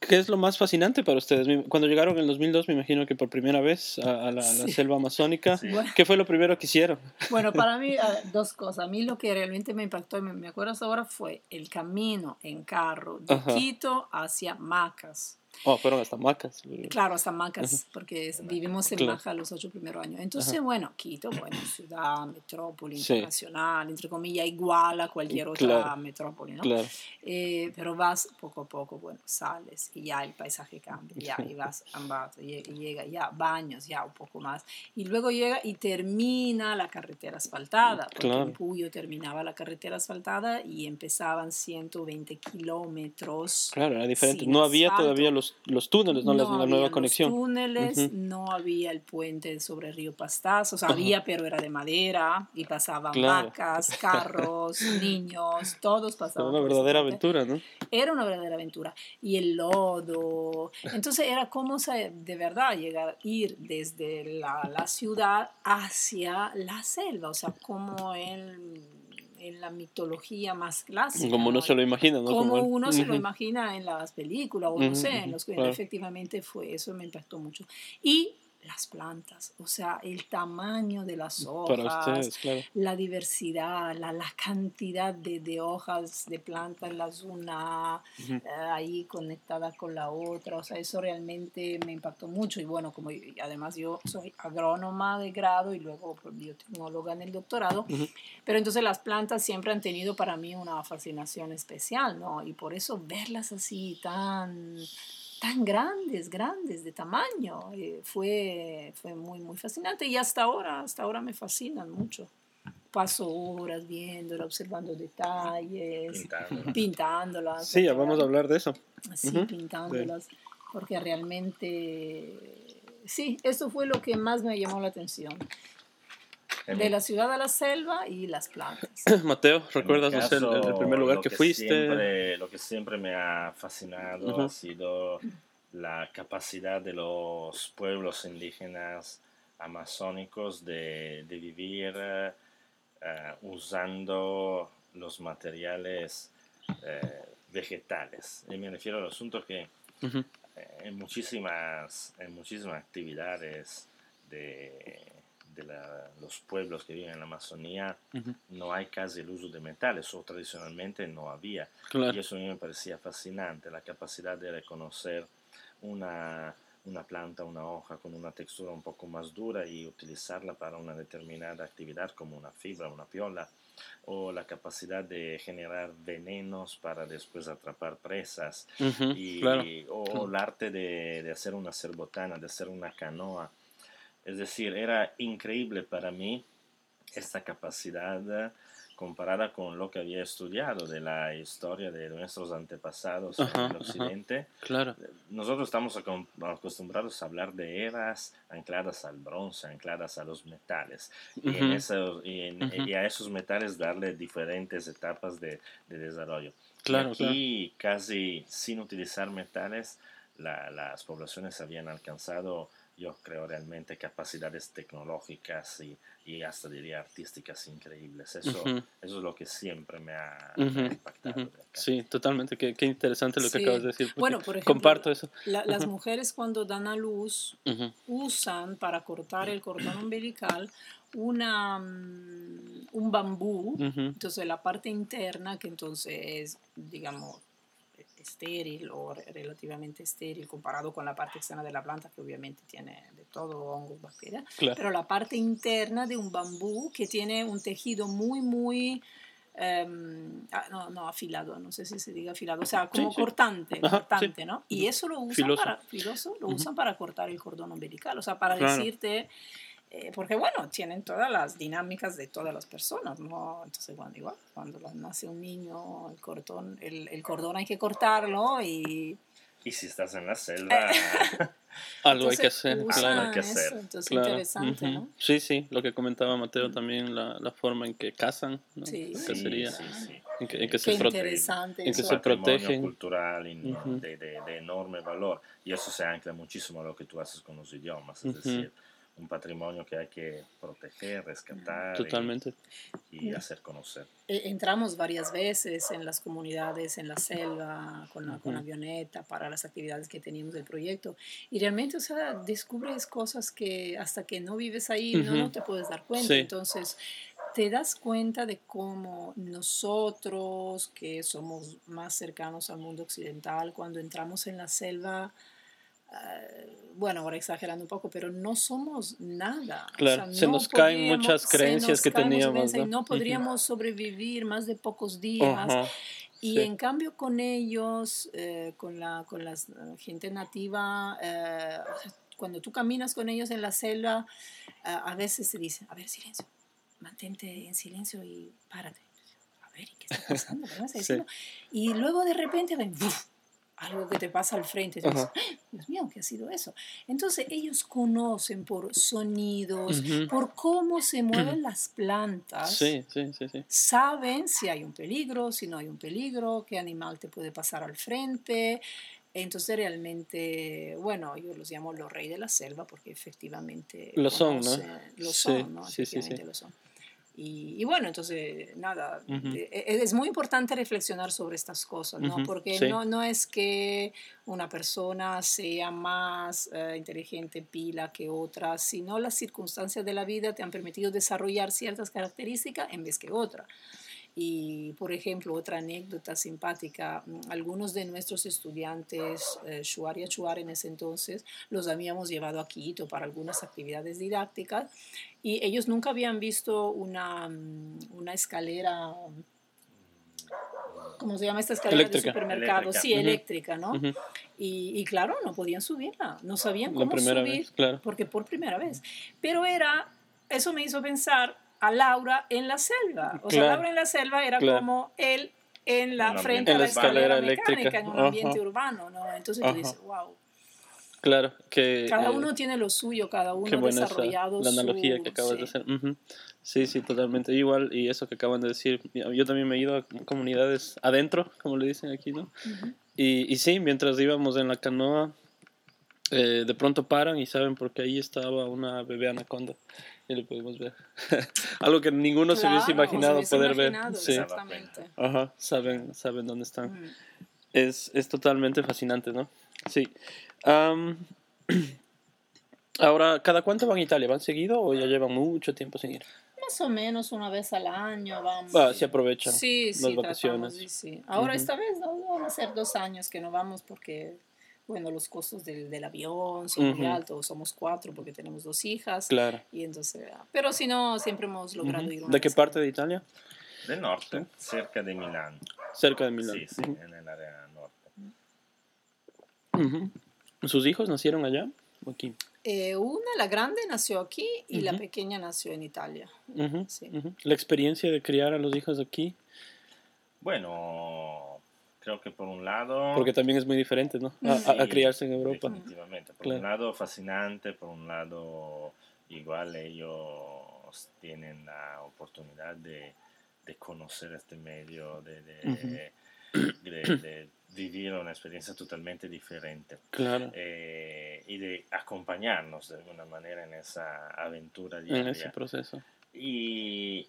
¿Qué es lo más fascinante para ustedes? Cuando llegaron en el 2002, me imagino que por primera vez a, la, selva amazónica, ¿qué fue lo primero que hicieron? Bueno, para mí, dos cosas. A mí lo que realmente me impactó, y me, acuerdo hasta ahora, fue el camino en carro de Quito hacia Macas Oh, fueron hasta Macas. Claro, hasta Macas, porque vivimos en Maca los ocho primeros años. Entonces, bueno, Quito, bueno, ciudad, metrópoli internacional, entre comillas, igual a cualquier otra metrópoli, ¿no? Claro. Eh, pero vas poco a poco, bueno, sales y ya el paisaje cambia, ya, y vas andando, y llega ya baños, ya un poco más. Y luego llega y termina la carretera asfaltada, porque en Puyo terminaba la carretera asfaltada y empezaban 120 kilómetros. Claro, era diferente. No había todavía los los, túneles, no, la nueva conexión. Los túneles, no había el puente sobre el río Pastazo, o sea, había, pero era de madera y pasaban vacas, carros, niños, todos pasaban. Era una verdadera aventura, ¿no? Era una verdadera aventura. Y el lodo. Entonces era como de verdad llegar, ir desde la, la ciudad hacia la selva, o sea, como el en la mitología más clásica. Como uno se lo imagina, ¿no? Como, uno se lo imagina en las películas, o no sé, en los que efectivamente fue, eso me impactó mucho. Y las plantas, o sea, el tamaño de las hojas, la diversidad, la, la cantidad de, de, hojas de plantas, las una eh, ahí conectada con la otra, o sea, eso realmente me impactó mucho. Y bueno, como además yo soy agrónoma de grado y luego biotecnóloga en el doctorado, pero entonces las plantas siempre han tenido para mí una fascinación especial, ¿no? Y por eso verlas así tan tan grandes, grandes de tamaño. Eh, fue, fue muy, muy fascinante y hasta ahora, hasta ahora me fascinan mucho. Paso horas viéndola, observando detalles, pintándolas. Sí, ya vamos a hablar de eso. Sí, pintándolas, porque realmente, sí, eso fue lo que más me llamó la atención. De la ciudad a la selva y las plantas. Mateo, ¿recuerdas el, primer lugar que, fuiste? lo que siempre me ha fascinado ha sido la capacidad de los pueblos indígenas amazónicos de, vivir eh, usando los materiales eh, vegetales. Y me refiero al asunto que eh, en, muchísimas, en muchísimas actividades de de los pueblos que viven en la Amazonía no hay casi el uso de metales, o tradicionalmente no había. Y eso a mí me parecía fascinante, la capacidad de reconocer una, una planta, una hoja con una textura un poco más dura y utilizarla para una determinada actividad como una fibra, una piola, o la capacidad de generar venenos para después atrapar presas, y, o el arte de, de, hacer una cerbotana, de hacer una canoa es decir, era increíble para mí esta capacidad eh, comparada con lo que había estudiado de la historia de nuestros antepasados en el occidente. Claro. Nosotros estamos acostumbrados a hablar de eras ancladas al bronce, ancladas a los metales, y, a esos metales darle diferentes etapas de, desarrollo. Claro, y casi sin utilizar metales, las poblaciones habían alcanzado yo creo realmente capacidades tecnológicas y, y hasta diría artísticas increíbles. Eso, eso es lo que siempre me ha, impactado. Sí, totalmente. Qué, qué interesante lo que acabas de decir. Bueno, por ejemplo, comparto eso. las mujeres cuando dan a luz usan para cortar el cordón umbilical una, mm, un bambú, entonces la parte interna que entonces es, digamos, estéril o relativamente estéril comparado con la parte externa de la planta que obviamente tiene de todo, hongos, bacterias, pero la parte interna de un bambú que tiene un tejido muy, muy... Em, ah, no, no, afilado, no sé si se diga afilado, o sea, como cortante, cortante, ¿no? Y eso lo usan, Para, filoso, lo usan para cortar el cordón umbilical, o sea, para decirte eh, porque bueno, tienen todas las dinámicas de todas las personas, ¿no? Entonces, bueno, igual, cuando nace un niño, el cordón, el, el cordón hay que cortarlo y... Y si estás en la selva... algo hay que hacer, claro. Hay que hacer. entonces, interesante, ¿no? Sí, sí, lo que comentaba Mateo también, la, la forma en que cazan, ¿no? Sí, sí, En que, en que se, interesante en que se protegen. cultural de, de, de, enorme valor. Y eso se ancla muchísimo a lo que tú haces con los idiomas, es decir un patrimonio que hay que proteger, rescatar Totalmente. Y, hacer conocer. E, entramos varias veces en las comunidades, en la selva, con la, con la avioneta, para las actividades que teníamos del proyecto. Y realmente, o sea, descubres cosas que hasta que no vives ahí no, no te puedes dar cuenta. Entonces, te das cuenta de cómo nosotros, que somos más cercanos al mundo occidental, cuando entramos en la selva, eh, bueno, ahora exagerando un poco, pero no somos nada. Claro, se nos caen muchas creencias que teníamos. ¿no? no podríamos sobrevivir más de pocos días. Y en cambio con ellos, eh, con, la, con la gente nativa, eh, cuando tú caminas con ellos en la selva, a veces se dice, a ver, silencio, mantente en silencio y párate. A ver, ¿qué está pasando? Y luego de repente ven, algo que te pasa al frente. Dices, ¡Ah! Dios mío, ¿qué ha sido eso? Entonces ellos conocen por sonidos, por cómo se mueven las plantas. Sí, sí, sí, sí, Saben si hay un peligro, si no hay un peligro, qué animal te puede pasar al frente. Entonces realmente, bueno, yo los llamo los reyes de la selva porque efectivamente lo son, ¿no? Lo son, ¿no? Sí, sí, sí. lo son. Y, bueno, entonces, nada, e, e, es muy importante reflexionar sobre estas cosas, ¿no? Porque no, no es que una persona sea más eh, inteligente, pila que otra, sino las circunstancias de la vida te han permitido desarrollar ciertas características en vez que otra. Y, por ejemplo, otra anécdota simpática, mm, algunos de nuestros estudiantes, eh, Shuar y Achuar en ese entonces, los habíamos llevado a Quito para algunas actividades didácticas y ellos nunca habían visto una, mm, una escalera ¿cómo se llama esta escalera de supermercado? Sí, eléctrica, ¿no? y, y, claro, no podían subirla, no sabían cómo subir, claro. porque por primera vez. Pero era, eso me hizo pensar, a Laura en la selva. O sea, Laura en la selva era como él en la frente de la escalera, eléctrica en un ambiente urbano, ¿no? Entonces tú dices, wow. Claro, que... Cada eh, uno tiene lo suyo, cada uno ha desarrollado La analogía que acabas de hacer. Sí, sí, totalmente. Igual, y eso que acaban de decir, yo también me he ido a comunidades adentro, como le dicen aquí, ¿no? y, y sí, mientras íbamos en la canoa, eh, de pronto paran y saben porque ahí estaba una bebé anaconda y lo podemos ver. Algo que ninguno se hubiese imaginado poder ver. Sí. Exactamente. Ajá, saben, saben dónde están. Mm. Es, es, totalmente fascinante, ¿no? Sí. ahora, ¿cada cuánto van a Italia? ¿Van seguido o ya llevan mucho tiempo sin ir? Más o menos una vez al año vamos. Ah, se aprovechan sí, las sí, vacaciones. sí, Ahora esta vez van a ser dos años que no vamos porque bueno, los costos del, del avión son muy altos, somos cuatro porque tenemos dos hijas. Claro. Y entonces, ah, pero si no, siempre hemos logrado ir. ¿De qué parte de Italia? Del norte, cerca de Milán. Cerca de Milán. Sí, sí, en el área norte. ¿Sus hijos nacieron allá o aquí? Eh, una, la grande, nació aquí y la pequeña nació en Italia. Sí. ¿La experiencia de criar a los hijos aquí? Bueno, creo que por un lado... Porque también es muy diferente, ¿no? A, criarse en Europa. Definitivamente. Por un lado fascinante, por un lado igual ellos tienen la oportunidad de, de conocer este medio, de, de, de, vivir una experiencia totalmente diferente. Claro. Eh, y de acompañarnos de alguna manera en esa aventura diaria. En ese proceso. Y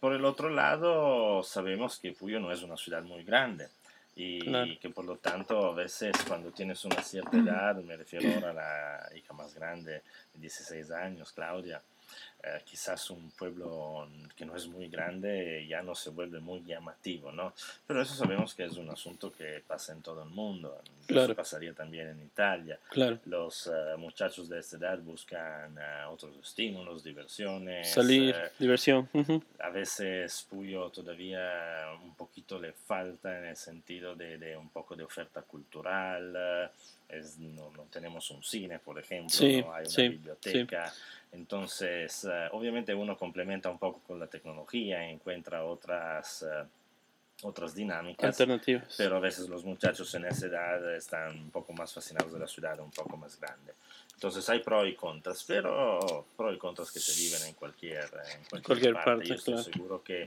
por el otro lado, sabemos que Puyo no es una ciudad muy grande y que por lo tanto a veces cuando tienes una cierta edad, me refiero ahora a la hija más grande, de 16 años, Claudia, eh, quizás un pueblo que no es muy grande ya no se vuelve muy llamativo, ¿no? Pero eso sabemos que es un asunto que pasa en todo el mundo. Claro. Eso pasaría también en Italia. Claro. Los eh, muchachos de esta edad buscan eh, otros estímulos, diversiones. Salir, diversión. A veces Puyo todavía un poquito le falta en el sentido de, de un poco de oferta cultural. Es, no, no, tenemos un cine, por ejemplo, no hay una biblioteca. Entonces, eh, obviamente uno complementa un poco con la tecnología, encuentra otras, uh, otras dinámicas. Alternativas. Pero a veces los muchachos en esa edad están un poco más fascinados de la ciudad, un poco más grande. Entonces hay pros y contras, pero pros y contras que se viven en cualquier, en cualquier, parte. Yo estoy seguro que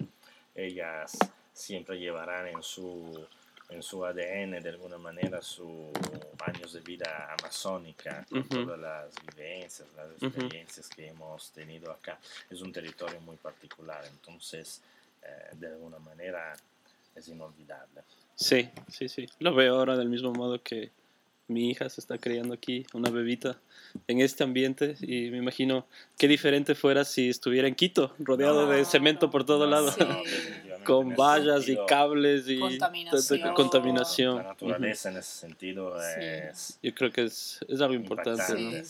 ellas siempre llevarán en su en su ADN de alguna manera sus años de vida amazónica, con todas las vivencias, las experiencias que hemos tenido acá. Es un territorio muy particular, entonces eh, de alguna manera es inolvidable. Sí, sí, sí. Lo veo ahora del mismo modo que mi hija se está criando aquí, una bebita, en este ambiente y me imagino qué diferente fuera si estuviera en Quito, rodeado de cemento por todo lado, con vallas y cables y contaminación. La naturaleza en ese sentido es... Yo creo que es, es algo importante.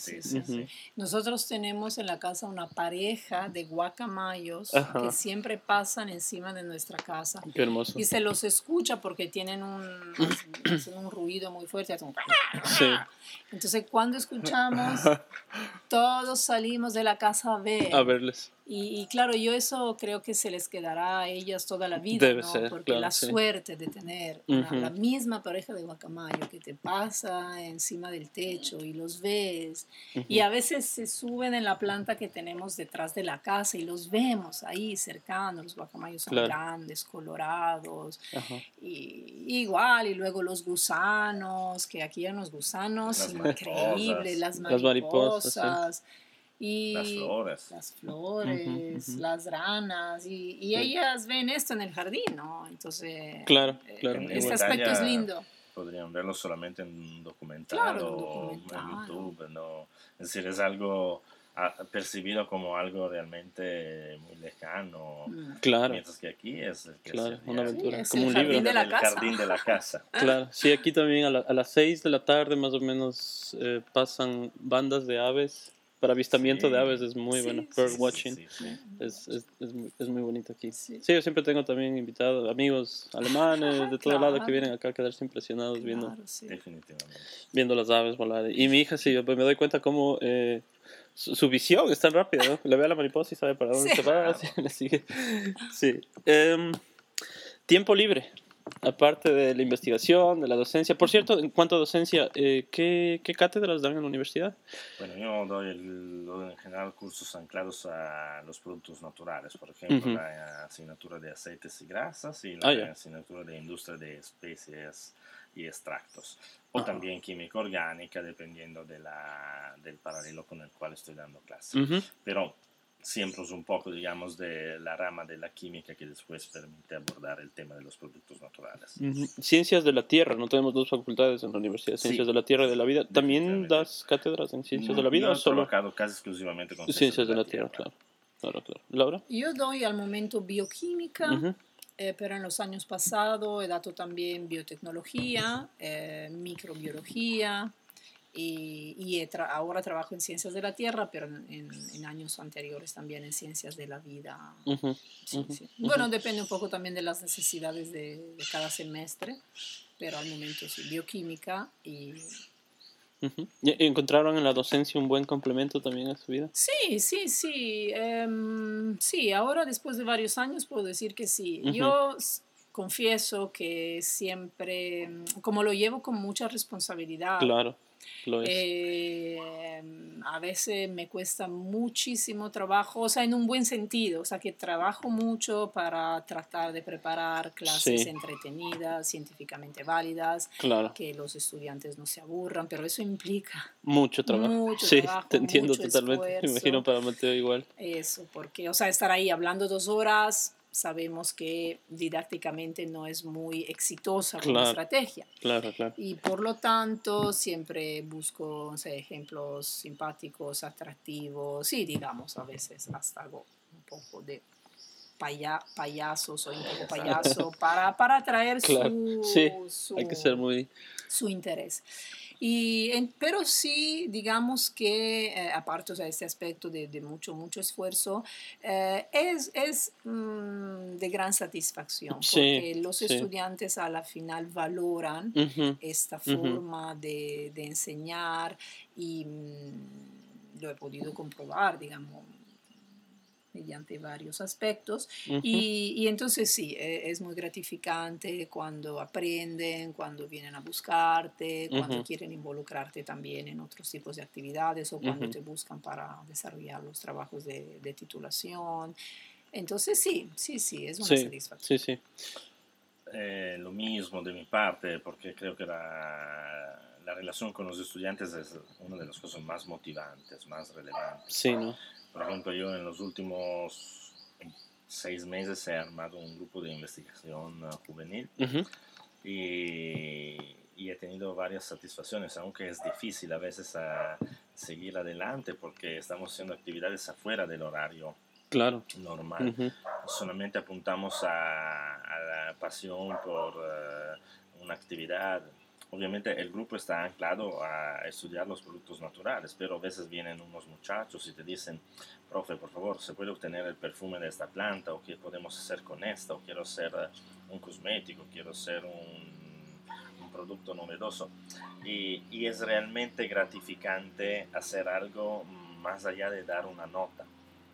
Nosotros tenemos en la casa una pareja de guacamayos que siempre pasan encima de nuestra casa. Qué hermoso. Y se los escucha porque tienen un, un ruido muy fuerte. Sí. Entonces cuando escuchamos, todos salimos de la casa a ver. A verles. Y, claro, yo eso creo que se les quedará a ellas toda la vida, Debe Ser, Porque la suerte de tener la misma pareja de guacamayo que te pasa encima del techo y los ves. Y a veces se suben en la planta que tenemos detrás de la casa y los vemos ahí cercanos. Los guacamayos son grandes, colorados. Y, igual, y luego los gusanos, que aquí hay unos gusanos increíbles, las mariposas. Y las flores. Las flores, las ranas, y, y ellas ven esto en el jardín, ¿no? Entonces, claro, eh, claro. este aspecto es lindo. Podrían verlo solamente en un documental o en YouTube, ¿no? Es decir, es algo percibido como algo realmente muy lejano. Mm. Claro. Mientras que aquí es, claro, una aventura, como un libro. De el jardín de la casa. claro, sí, aquí también a, las 6 de la tarde más o menos eh, pasan bandas de aves para avistamiento de aves es muy bueno. Bird watching es, es, es, muy, es, muy bonito aquí. Sí. yo siempre tengo también invitados, amigos alemanes de todo lado que vienen acá a quedarse impresionados viendo, viendo las aves volar. Y mi hija, sí, pues me doy cuenta cómo eh, su, visión es tan rápida. ¿no? Le ve a la mariposa y sabe para dónde se va. le sigue. Sí. Em, tiempo libre aparte de la investigación, de la docencia. Por cierto, en cuanto a docencia, eh, ¿qué, ¿qué, cátedras dan en la universidad? Bueno, yo doy, en general cursos anclados a los productos naturales, por ejemplo, la asignatura de aceites y grasas y la ah, asignatura de industria de especies y extractos. O también química orgánica, dependiendo de la, del paralelo con el cual estoy dando clase. Pero siempre es un poco, digamos, de la rama de la química que después permite abordar el tema de los productos naturales. Ciencias de la Tierra, no tenemos dos facultades en la Universidad, Ciencias de la Tierra y de la Vida. ¿También das cátedras en Ciencias de la Vida no o solo? casi exclusivamente con Ciencias, de, la, Tierra, claro. claro. Laura. Yo doy al momento bioquímica. Eh, pero en los años pasados he dado también biotecnología, eh, microbiología, y, ahora trabajo en ciencias de la tierra, pero en, años anteriores también en ciencias de la vida. Bueno, depende un poco también de las necesidades de, cada semestre, pero al momento sí, bioquímica y... ¿Encontraron en la docencia un buen complemento también a su vida? Sí, sí, sí. Em, sí, ahora después de varios años puedo decir que sí. Yo confieso que siempre, como lo llevo con mucha responsabilidad. Claro eh, a veces me cuesta muchísimo trabajo, o sea, en un buen sentido, o sea, que trabajo mucho para tratar de preparar clases entretenidas, científicamente válidas, que los estudiantes no se aburran, pero eso implica mucho trabajo. Mucho sí, trabajo, te entiendo totalmente, me imagino para Mateo igual. Eso, porque, o sea, estar ahí hablando dos horas, sabemos que didácticamente no es muy exitosa como estrategia. Claro, claro. Y por lo tanto, siempre busco ejemplos simpáticos, atractivos, sí, digamos, a veces hasta hago un poco de paya, payaso, soy un poco payaso, para, para atraer su, sí, hay que ser muy... su interés. Y, pero sí, digamos que, eh, aparte de este aspecto de, de, mucho, mucho esfuerzo, eh, es, es mm, de gran satisfacción, porque los estudiantes a la final valoran esta forma de, de, enseñar y mm, lo he podido comprobar, digamos mediante varios aspectos. y, y, entonces sí, e, es muy gratificante cuando aprenden, cuando vienen a buscarte, cuando quieren involucrarte también en otros tipos de actividades o cuando te buscan para desarrollar los trabajos de, de, titulación. Entonces sí, sí, sí, es una satisfacción. Sí, sí. Eh, lo mismo de mi parte, porque creo que la, la, relación con los estudiantes es una de las cosas más motivantes, más relevantes. Sí, ¿no? Por ejemplo, yo en los últimos seis meses he armado un grupo de investigación uh, juvenil y, y he tenido varias satisfacciones, aunque es difícil a veces a seguir adelante porque estamos haciendo actividades afuera del horario claro. normal. Solamente apuntamos a, la pasión por eh, una actividad. Obviamente el grupo está anclado a estudiar los productos naturales, pero a veces vienen unos muchachos y te dicen, profe, por favor, ¿se puede obtener el perfume de esta planta? ¿O qué podemos hacer con esta? ¿O quiero hacer eh, un cosmético? ¿Quiero hacer un producto novedoso y, y, es realmente gratificante hacer algo más allá de dar una nota,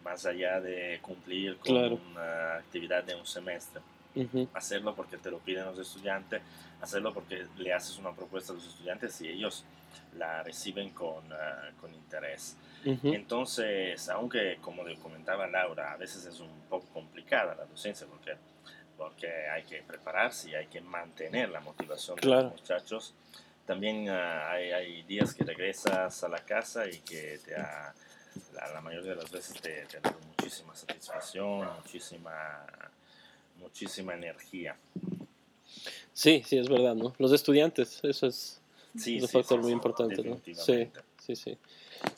más allá de cumplir con una actividad de un semestre. Hacerlo porque te lo piden los estudiantes, hacerlo porque le haces una propuesta a los estudiantes y ellos la reciben con, ah, con interés. Entonces, aunque como le comentaba Laura, a veces es un poco complicada la docencia porque porque hay que prepararse y hay que mantener la motivación de los muchachos. También ah, hay, días que regresas a la casa y que te la, mayoría de las veces te, te da muchísima satisfacción, muchísima, muchísima energía. Sí, sí, es verdad, ¿no? Los estudiantes, eso es un factor muy importante, ¿no? Sí, sí, sí.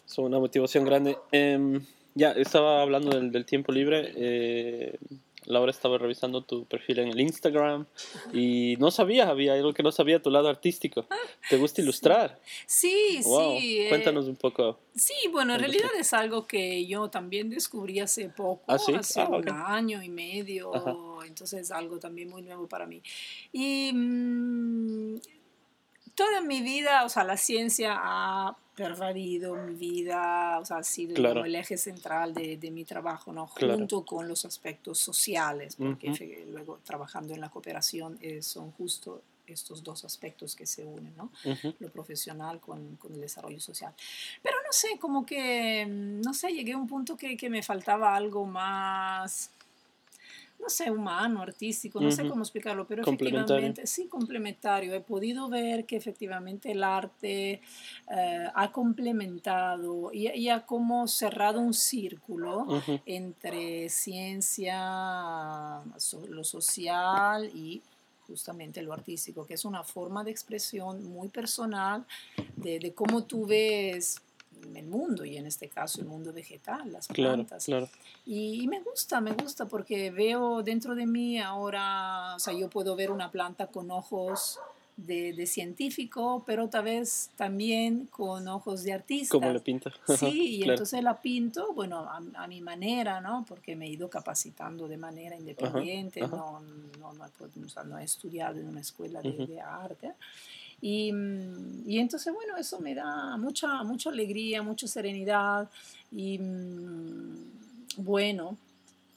Son una motivación grande. Em, ya, estaba hablando del, del tiempo libre. Eh, Laura estaba revisando tu perfil en el Instagram y no sabía, había algo que no sabía, tu lado artístico. ¿Te gusta ilustrar? Sí, sí. Eh, Cuéntanos un poco. Sí, bueno, en realidad es algo que yo también descubrí hace poco, ¿Ah, hace ah, un año y medio, entonces es algo también muy nuevo para mí. Y mm, toda mi vida, o sea, la ciencia ha pervadido mi vida, o sea, ha sido el eje central de, de mi trabajo, ¿no? Junto con los aspectos sociales, porque luego trabajando en la cooperación eh, son justo estos dos aspectos que se unen, ¿no? Lo profesional con, con, el desarrollo social. Pero no sé, como que, mm, no sé, llegué a un punto que, que me faltaba algo más no sé, humano, artístico, no sé cómo explicarlo, pero efectivamente, sí, complementario. He podido ver que efectivamente el arte eh, ha complementado y, ha como cerrado un círculo entre ciencia, lo social y justamente lo artístico, que es una forma de expresión muy personal de, de cómo tú ves el mundo y en este caso el mundo vegetal, las plantas. Claro, Y, me gusta, me gusta porque veo dentro de mí ahora, o sea, yo puedo ver una planta con ojos de, de científico, pero tal vez también con ojos de artista. ¿Cómo la pinta? Sí, y entonces la pinto, bueno, a, mi manera, ¿no? Porque me he ido capacitando de manera independiente, No, no, no, he estudiado en una escuela de, de arte. Y, mm, y, entonces, bueno, eso me da mucha, mucha alegría, mucha serenidad. Y mm, bueno,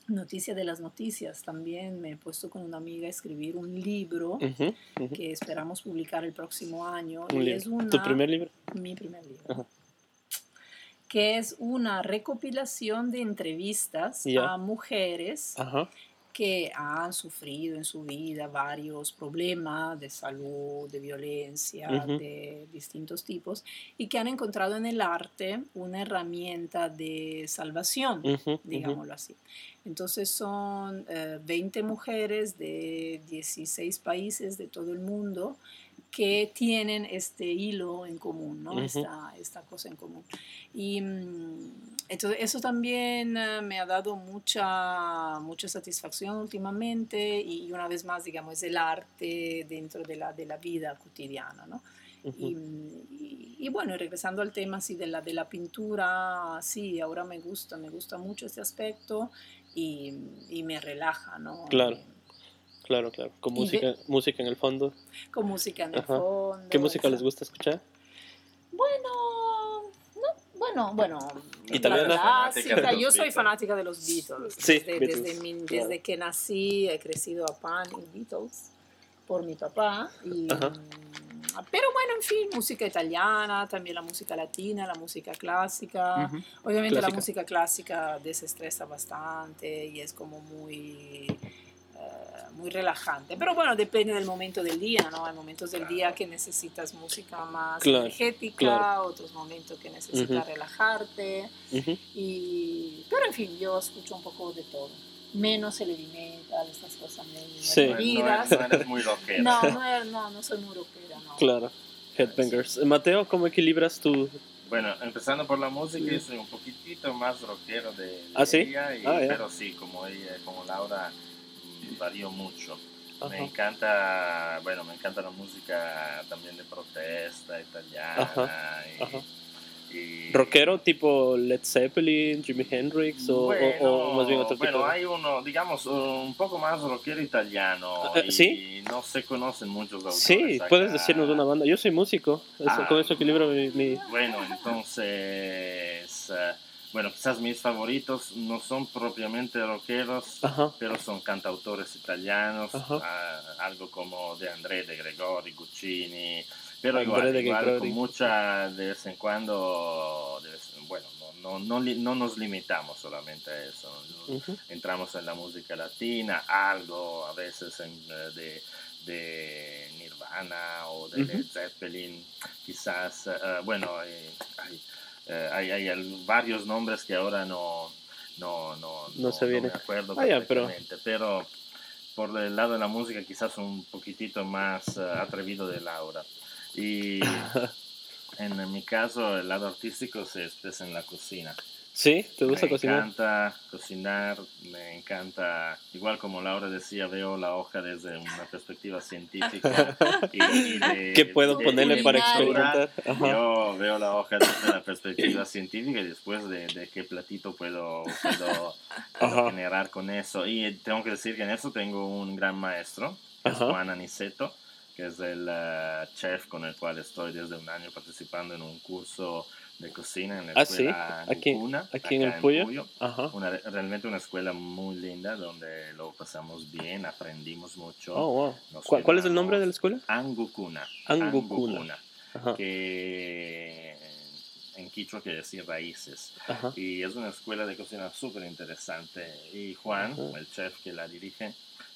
noticia de las noticias. También me he puesto con una amiga a escribir un libro que esperamos publicar el próximo año. y es una, ¿Tu primer libro? Mi primer libro. Que es una recopilación de entrevistas a mujeres que han sufrido en su vida varios problemas de salud, de violencia, de distintos tipos, y que han encontrado en el arte una herramienta de salvación, digámoslo así. Entonces son 20 eh, mujeres de 16 países de todo el mundo que tienen este hilo en común, ¿no? esta, esta, cosa en común. Y mm, entonces eso también eh, me ha dado mucha, mucha satisfacción últimamente y una vez más, digamos, es el arte dentro de la, de la vida cotidiana, ¿no? y, y, bueno, regresando al tema así de la, de la pintura, sí, ahora me gusta, me gusta mucho este aspecto y, y me relaja, ¿no? Claro. Claro, claro. Con música, música en el fondo. Con música en el fondo. ¿Qué música les gusta escuchar? Bueno, no, bueno, bueno. Clásica. Yo soy fanática de los Beatles. Sí, desde, desde, que nací he crecido a pan y Beatles por mi papá. Y, pero bueno, en fin, música italiana, también la música latina, la música clásica. Obviamente la música clásica desestresa bastante y es como muy muy relajante. Pero bueno, depende del momento del día, ¿no? Hay momentos del día que necesitas música más energética, otros momentos que necesitas relajarte. y, pero en fin, yo escucho un poco de todo. menos heavy metal, estas cosas medio Sí. No, no eres muy rockera. No, no, no, no soy muy rockera, no. Claro. Headbangers. Mateo, ¿cómo equilibras tu...? Bueno, empezando por la música, yo soy un poquitito más rockero de, de ¿Ah, sí? ella, y- Ah, ya. pero sí, como ella, como Laura, varío mucho. Ajá. Me encanta, bueno, me encanta la música también de protesta italiana. Ajá, y- ajá. y- ¿Rockero tipo Led Zeppelin, Jimi Hendrix o, o- Bueno, o más bien otro bueno, tipo? de- hay uno, digamos, un poco más rockero italiano. Eh, y ¿sí? No se conocen muchos autores. Sí, acá. puedes decirnos una banda. Yo soy músico, eso- Ah. con eso equilibro mi... mi- Bueno, entonces, eh, bueno, quizás mis favoritos no son propiamente rockeros, Ajá. pero son cantautores italianos, Ajá. ah, algo como de André de Gregori, Guccini, pero igual, de igual con mucha, de vez en cuando, de vez- bueno, no, no, no, no nos limitamos solamente a eso, entramos en la música latina, algo a veces en, eh, de, de Nirvana o de. Led Zeppelin, quizás, eh, bueno, eh, eh, hay, hay varios nombres que ahora no, no, no, No se viene. me acuerdo Ah, ya, pero- perfectamente, pero... por el lado de la música quizás un poquitito más eh, atrevido de Laura. Y en mi caso el lado artístico se expresa en la cocina. ¿Sí? ¿Te gusta me cocinar? encanta cocinar, me encanta, igual como Laura decía, veo la hoja desde una perspectiva científica. y, y de- ¿Qué puedo de ponerle para culinaria. experimentar? Ajá. Yo veo la hoja desde la perspectiva científica y después de, de qué platito puedo, puedo, generar con eso. Y tengo que decir que en eso tengo un gran maestro, que es. Juan Aniceto, que es el eh, chef con el cual estoy desde un año participando en un curso de cocina en la Ah, sí, escuela aquí- aquí en el Puyo. Ajá. Una, realmente una escuela muy linda donde lo pasamos bien, aprendimos mucho. Oh, wow. ¿Cuál, cuál es el nombre de la escuela? Angukuna. Angukuna. Ajá. Que en quichua quiere decir raíces. Ajá. Y es una escuela de cocina súper interesante. Y Juan, Ajá. el chef que la dirige,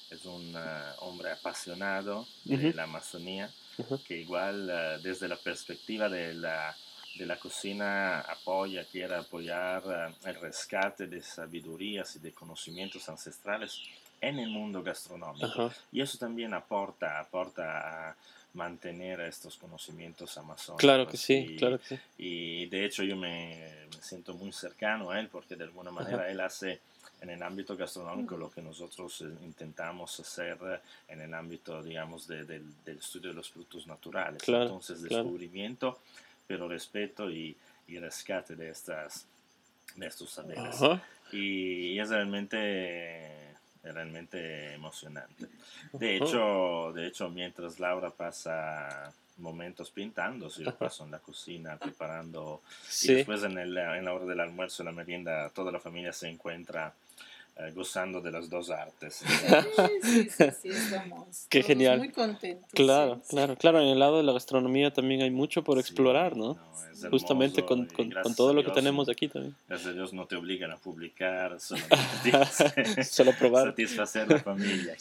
es un ah, hombre apasionado de Ujú. la Amazonía, Ujú. que igual ah, desde la perspectiva de la, de la cocina apoya, quiere apoyar ah, el rescate de sabidurías y de conocimientos ancestrales en el mundo gastronómico. Ajá. Y eso también aporta, aporta a mantener estos conocimientos amazónicos. Claro que sí, y, claro que sí. y de hecho yo me, me siento muy cercano a él porque de alguna manera él hace en el ámbito gastronómico lo que nosotros eh, intentamos hacer eh, en el ámbito, digamos, de- del, del estudio de los frutos naturales. Claro, Entonces, claro. Pero respeto y, y rescate de, estas, de estos saberes. Ajá. Y, y es realmente realmente emocionante. De hecho, de hecho, mientras Laura pasa momentos pintando, si Ajá. paso en la cocina preparando y Sí. después en, el, en la hora del almuerzo, la merienda, toda la familia se encuentra eh, gozando de las dos artes. Sí, sí, sí, sí, estamos Qué genial. muy contentos. Claro, sí, sí. claro, claro. En el lado de la gastronomía también hay mucho por Sí, explorar, ¿no? es Justamente con, con- con todo a lo que Dios, tenemos aquí también. Gracias a Dios no te obligan a publicar, solamente Solo probar. satisfacer la familia.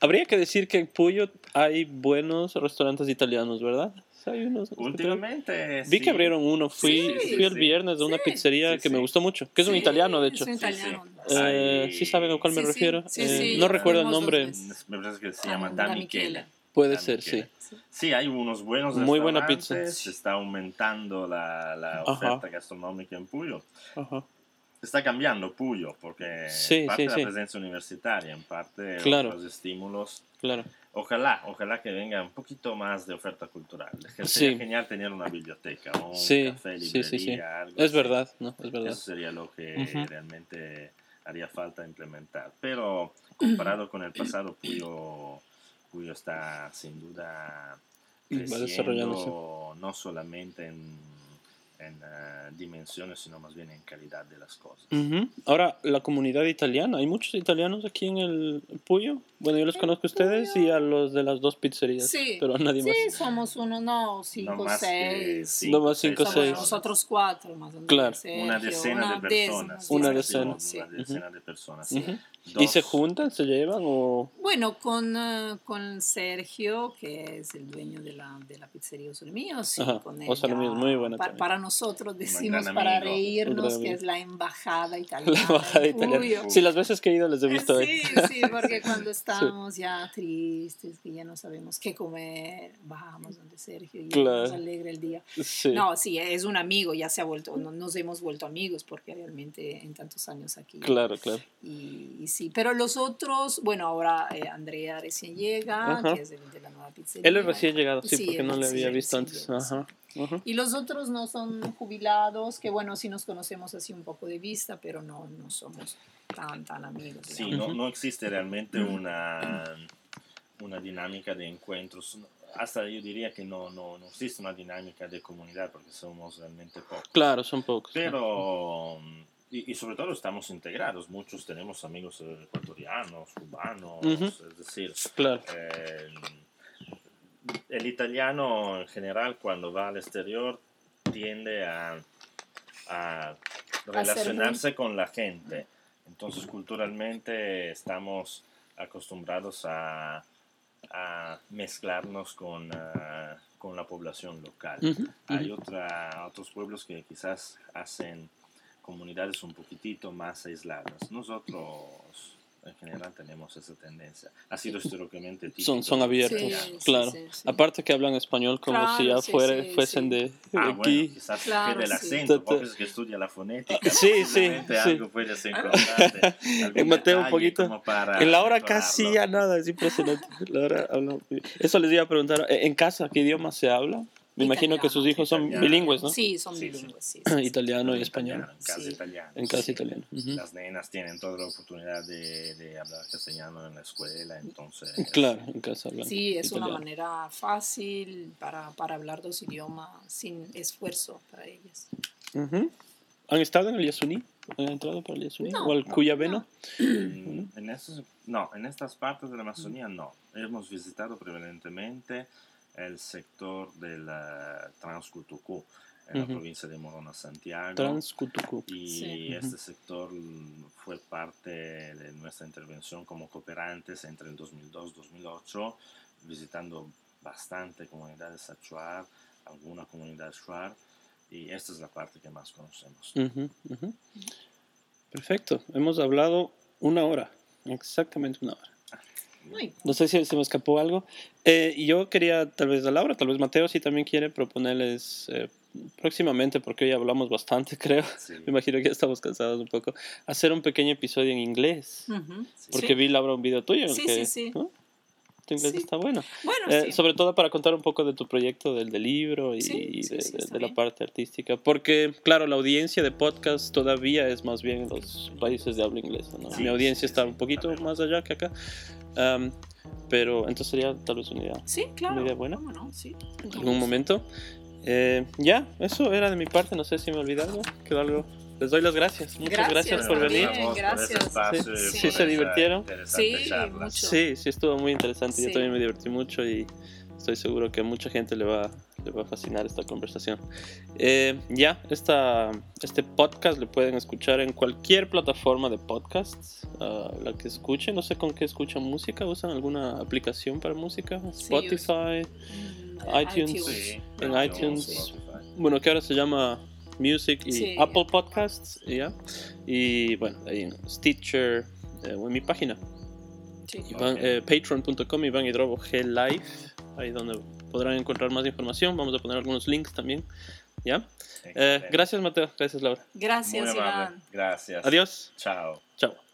Habría que decir que en Puyo hay buenos restaurantes italianos, ¿verdad? Sí, hay unos. Últimamente Vi sí. que abrieron uno. Fui, Sí, fui el sí. viernes de una Sí, pizzería sí, que me gustó mucho. Que es un italiano, de hecho. Es un Sí, sí. italiano. Eh, sí saben a cuál me Sí, sí, refiero. sí, Eh, sí, no recuerdo el nombre. Me parece que se Ah, llama Da Da Michele. Michele. Puede ser, sí. Sí, hay unos buenos Muy buena pizza. Se está aumentando la, la Ajá. oferta gastronómica en Puyo. Ajá. Está cambiando Puyo, porque Sí, en parte sí, la sí. presencia universitaria, en parte Claro. otros estímulos. Claro. Ojalá, ojalá que venga un poquito más de oferta cultural. Es que Sí. Sería genial tener una biblioteca, o un Sí, café, sí, sí, sí. librería, algo Es así. verdad, ¿no? Es verdad. Eso sería lo que Ujú. realmente haría falta implementar. Pero comparado con el pasado, Puyo, Puyo está sin duda creciendo no solamente en, en eh, dimensiones, sino más bien en calidad de las cosas. Ujú. Ahora, la comunidad italiana. ¿Hay muchos italianos aquí en el Puyo? Bueno, yo los conozco a ustedes y a los de las dos pizzerías. Sí. Pero a nadie más. Sí, somos uno, no, cinco, más que seis. cinco, No más cinco, Somos seis. nosotros cuatro, más o menos. Claro. Sergio, Una decena de una personas. décima, Una decena. Una sí. decena de personas. sí. Ujú. ¿Y se juntan, se llevan o...? Bueno, con, eh, con Sergio, que es el dueño de la, de la pizzería Osolmío, sí, con él. Osolmío muy buena Para nosotros decimos para reírnos que es la embajada italiana. La embajada italiana. Sí, las veces que he ido les he visto ahí. Sí, sí, porque cuando estamos ya tristes, que ya no sabemos qué comer, bajamos donde Sergio y nos alegra el día. No, sí, es un amigo, ya se ha vuelto, nos hemos vuelto amigos porque realmente en tantos años aquí. Claro, claro. y sí, pero los otros, bueno, ahora eh, Andrea recién llega, que es de, la nueva pizzería. Él es recién llegado, sí, porque no le había visto antes. Ajá. Y los otros no son jubilados, que bueno, sí nos conocemos así un poco de vista, pero no, no somos tan, tan amigos. Sí, no, no, existe realmente una, una dinámica de encuentros. Hasta yo diría que no, no, no existe una dinámica de comunidad porque somos realmente pocos. Claro, son pocos. Pero y, sobre todo estamos integrados, muchos tenemos amigos ecuatorianos, cubanos, es decir, claro. Eh, el italiano en general cuando va al exterior tiende a, a relacionarse con la gente, entonces culturalmente estamos acostumbrados a, a mezclarnos con, eh, con, la población local. Hay otra, otros pueblos que quizás hacen comunidades un poquitito más aisladas. Nosotros en general tenemos esa tendencia. Ha sido históricamente típico. Son, son abiertos, claro. Aparte que hablan español como si ya fuera, fuesen de, ah, aquí. Bueno, quizás claro, el acento, porque que estudia la fonética. Sí, sí. algo puedes encontrar. en Mateo un poquito. En la hora casi ya nada, es impresionante. La hora Eso les iba a preguntar, ¿en casa qué idioma se habla? Me imagino que sus hijos son bilingües, ¿no? Sí, son bilingües, sí. italiano y español. En casa italiano. En casa italiano. Las nenas tienen toda la oportunidad de, de, hablar castellano en la escuela, entonces... Claro, en casa hablan Sí, es una manera fácil para, para, hablar dos idiomas sin esfuerzo para ellas. ¿Han estado en el Yasuní? ¿Han entrado para el Yasuní? ¿O al Cuyabeno? En, no, en estas partes de la Amazonía no. Hemos visitado prevalentemente el sector del Transcutucú, en la provincia de Morona, Santiago. Transcutucú. Y este sector fue parte de nuestra intervención como cooperantes entre el 2002 y 2008, visitando bastante comunidades Achuar, alguna comunidad Shuar, y esta es la parte que más conocemos. Perfecto, hemos hablado una hora, exactamente una hora. No sé si se me escapó algo. Eh, yo quería, tal vez a Laura, tal vez Mateo, si también quiere proponerles eh, próximamente, porque hoy hablamos bastante, creo. Me imagino que ya estamos cansados un poco. Hacer un pequeño episodio en inglés. Porque vi, Laura, un video tuyo. Sí, sí, sí tu inglés está bueno. Eh, sobre todo para contar un poco de tu proyecto del, del libro y, de, la parte artística. Porque, claro, la audiencia de podcast todavía es más bien en los países de habla inglesa. Mi audiencia está un poquito más allá que acá. pero entonces sería tal vez una idea, sí, claro. una idea buena. en algún momento. Eh, ya, eso era de mi parte. No sé si me olvidé algo. Quedó algo les doy las gracias. Muchas gracias, por venir. gracias. Sí, se divirtieron. Sí, sí, sí, estuvo muy interesante. Yo también me divertí mucho y estoy seguro que a mucha gente le va, le va a fascinar esta conversación. Eh, ya, esta, este podcast lo pueden escuchar en cualquier plataforma de podcasts, uh, la que escuchen. No sé con qué escuchan música. ¿Usan alguna aplicación para música? Spotify, iTunes. En iTunes. Bueno, que ahora se llama Music y Apple Podcasts, ¿ya? Y bueno, ahí en Stitcher eh, o en mi página. Sí. Eh, Patreon.com Iván Hidrobo G Live, ahí donde podrán encontrar más información. Vamos a poner algunos links también. ¿Ya? Eh, gracias, Mateo. Gracias, Laura. Gracias, Iván. Gracias. Adiós. Chao. Chao.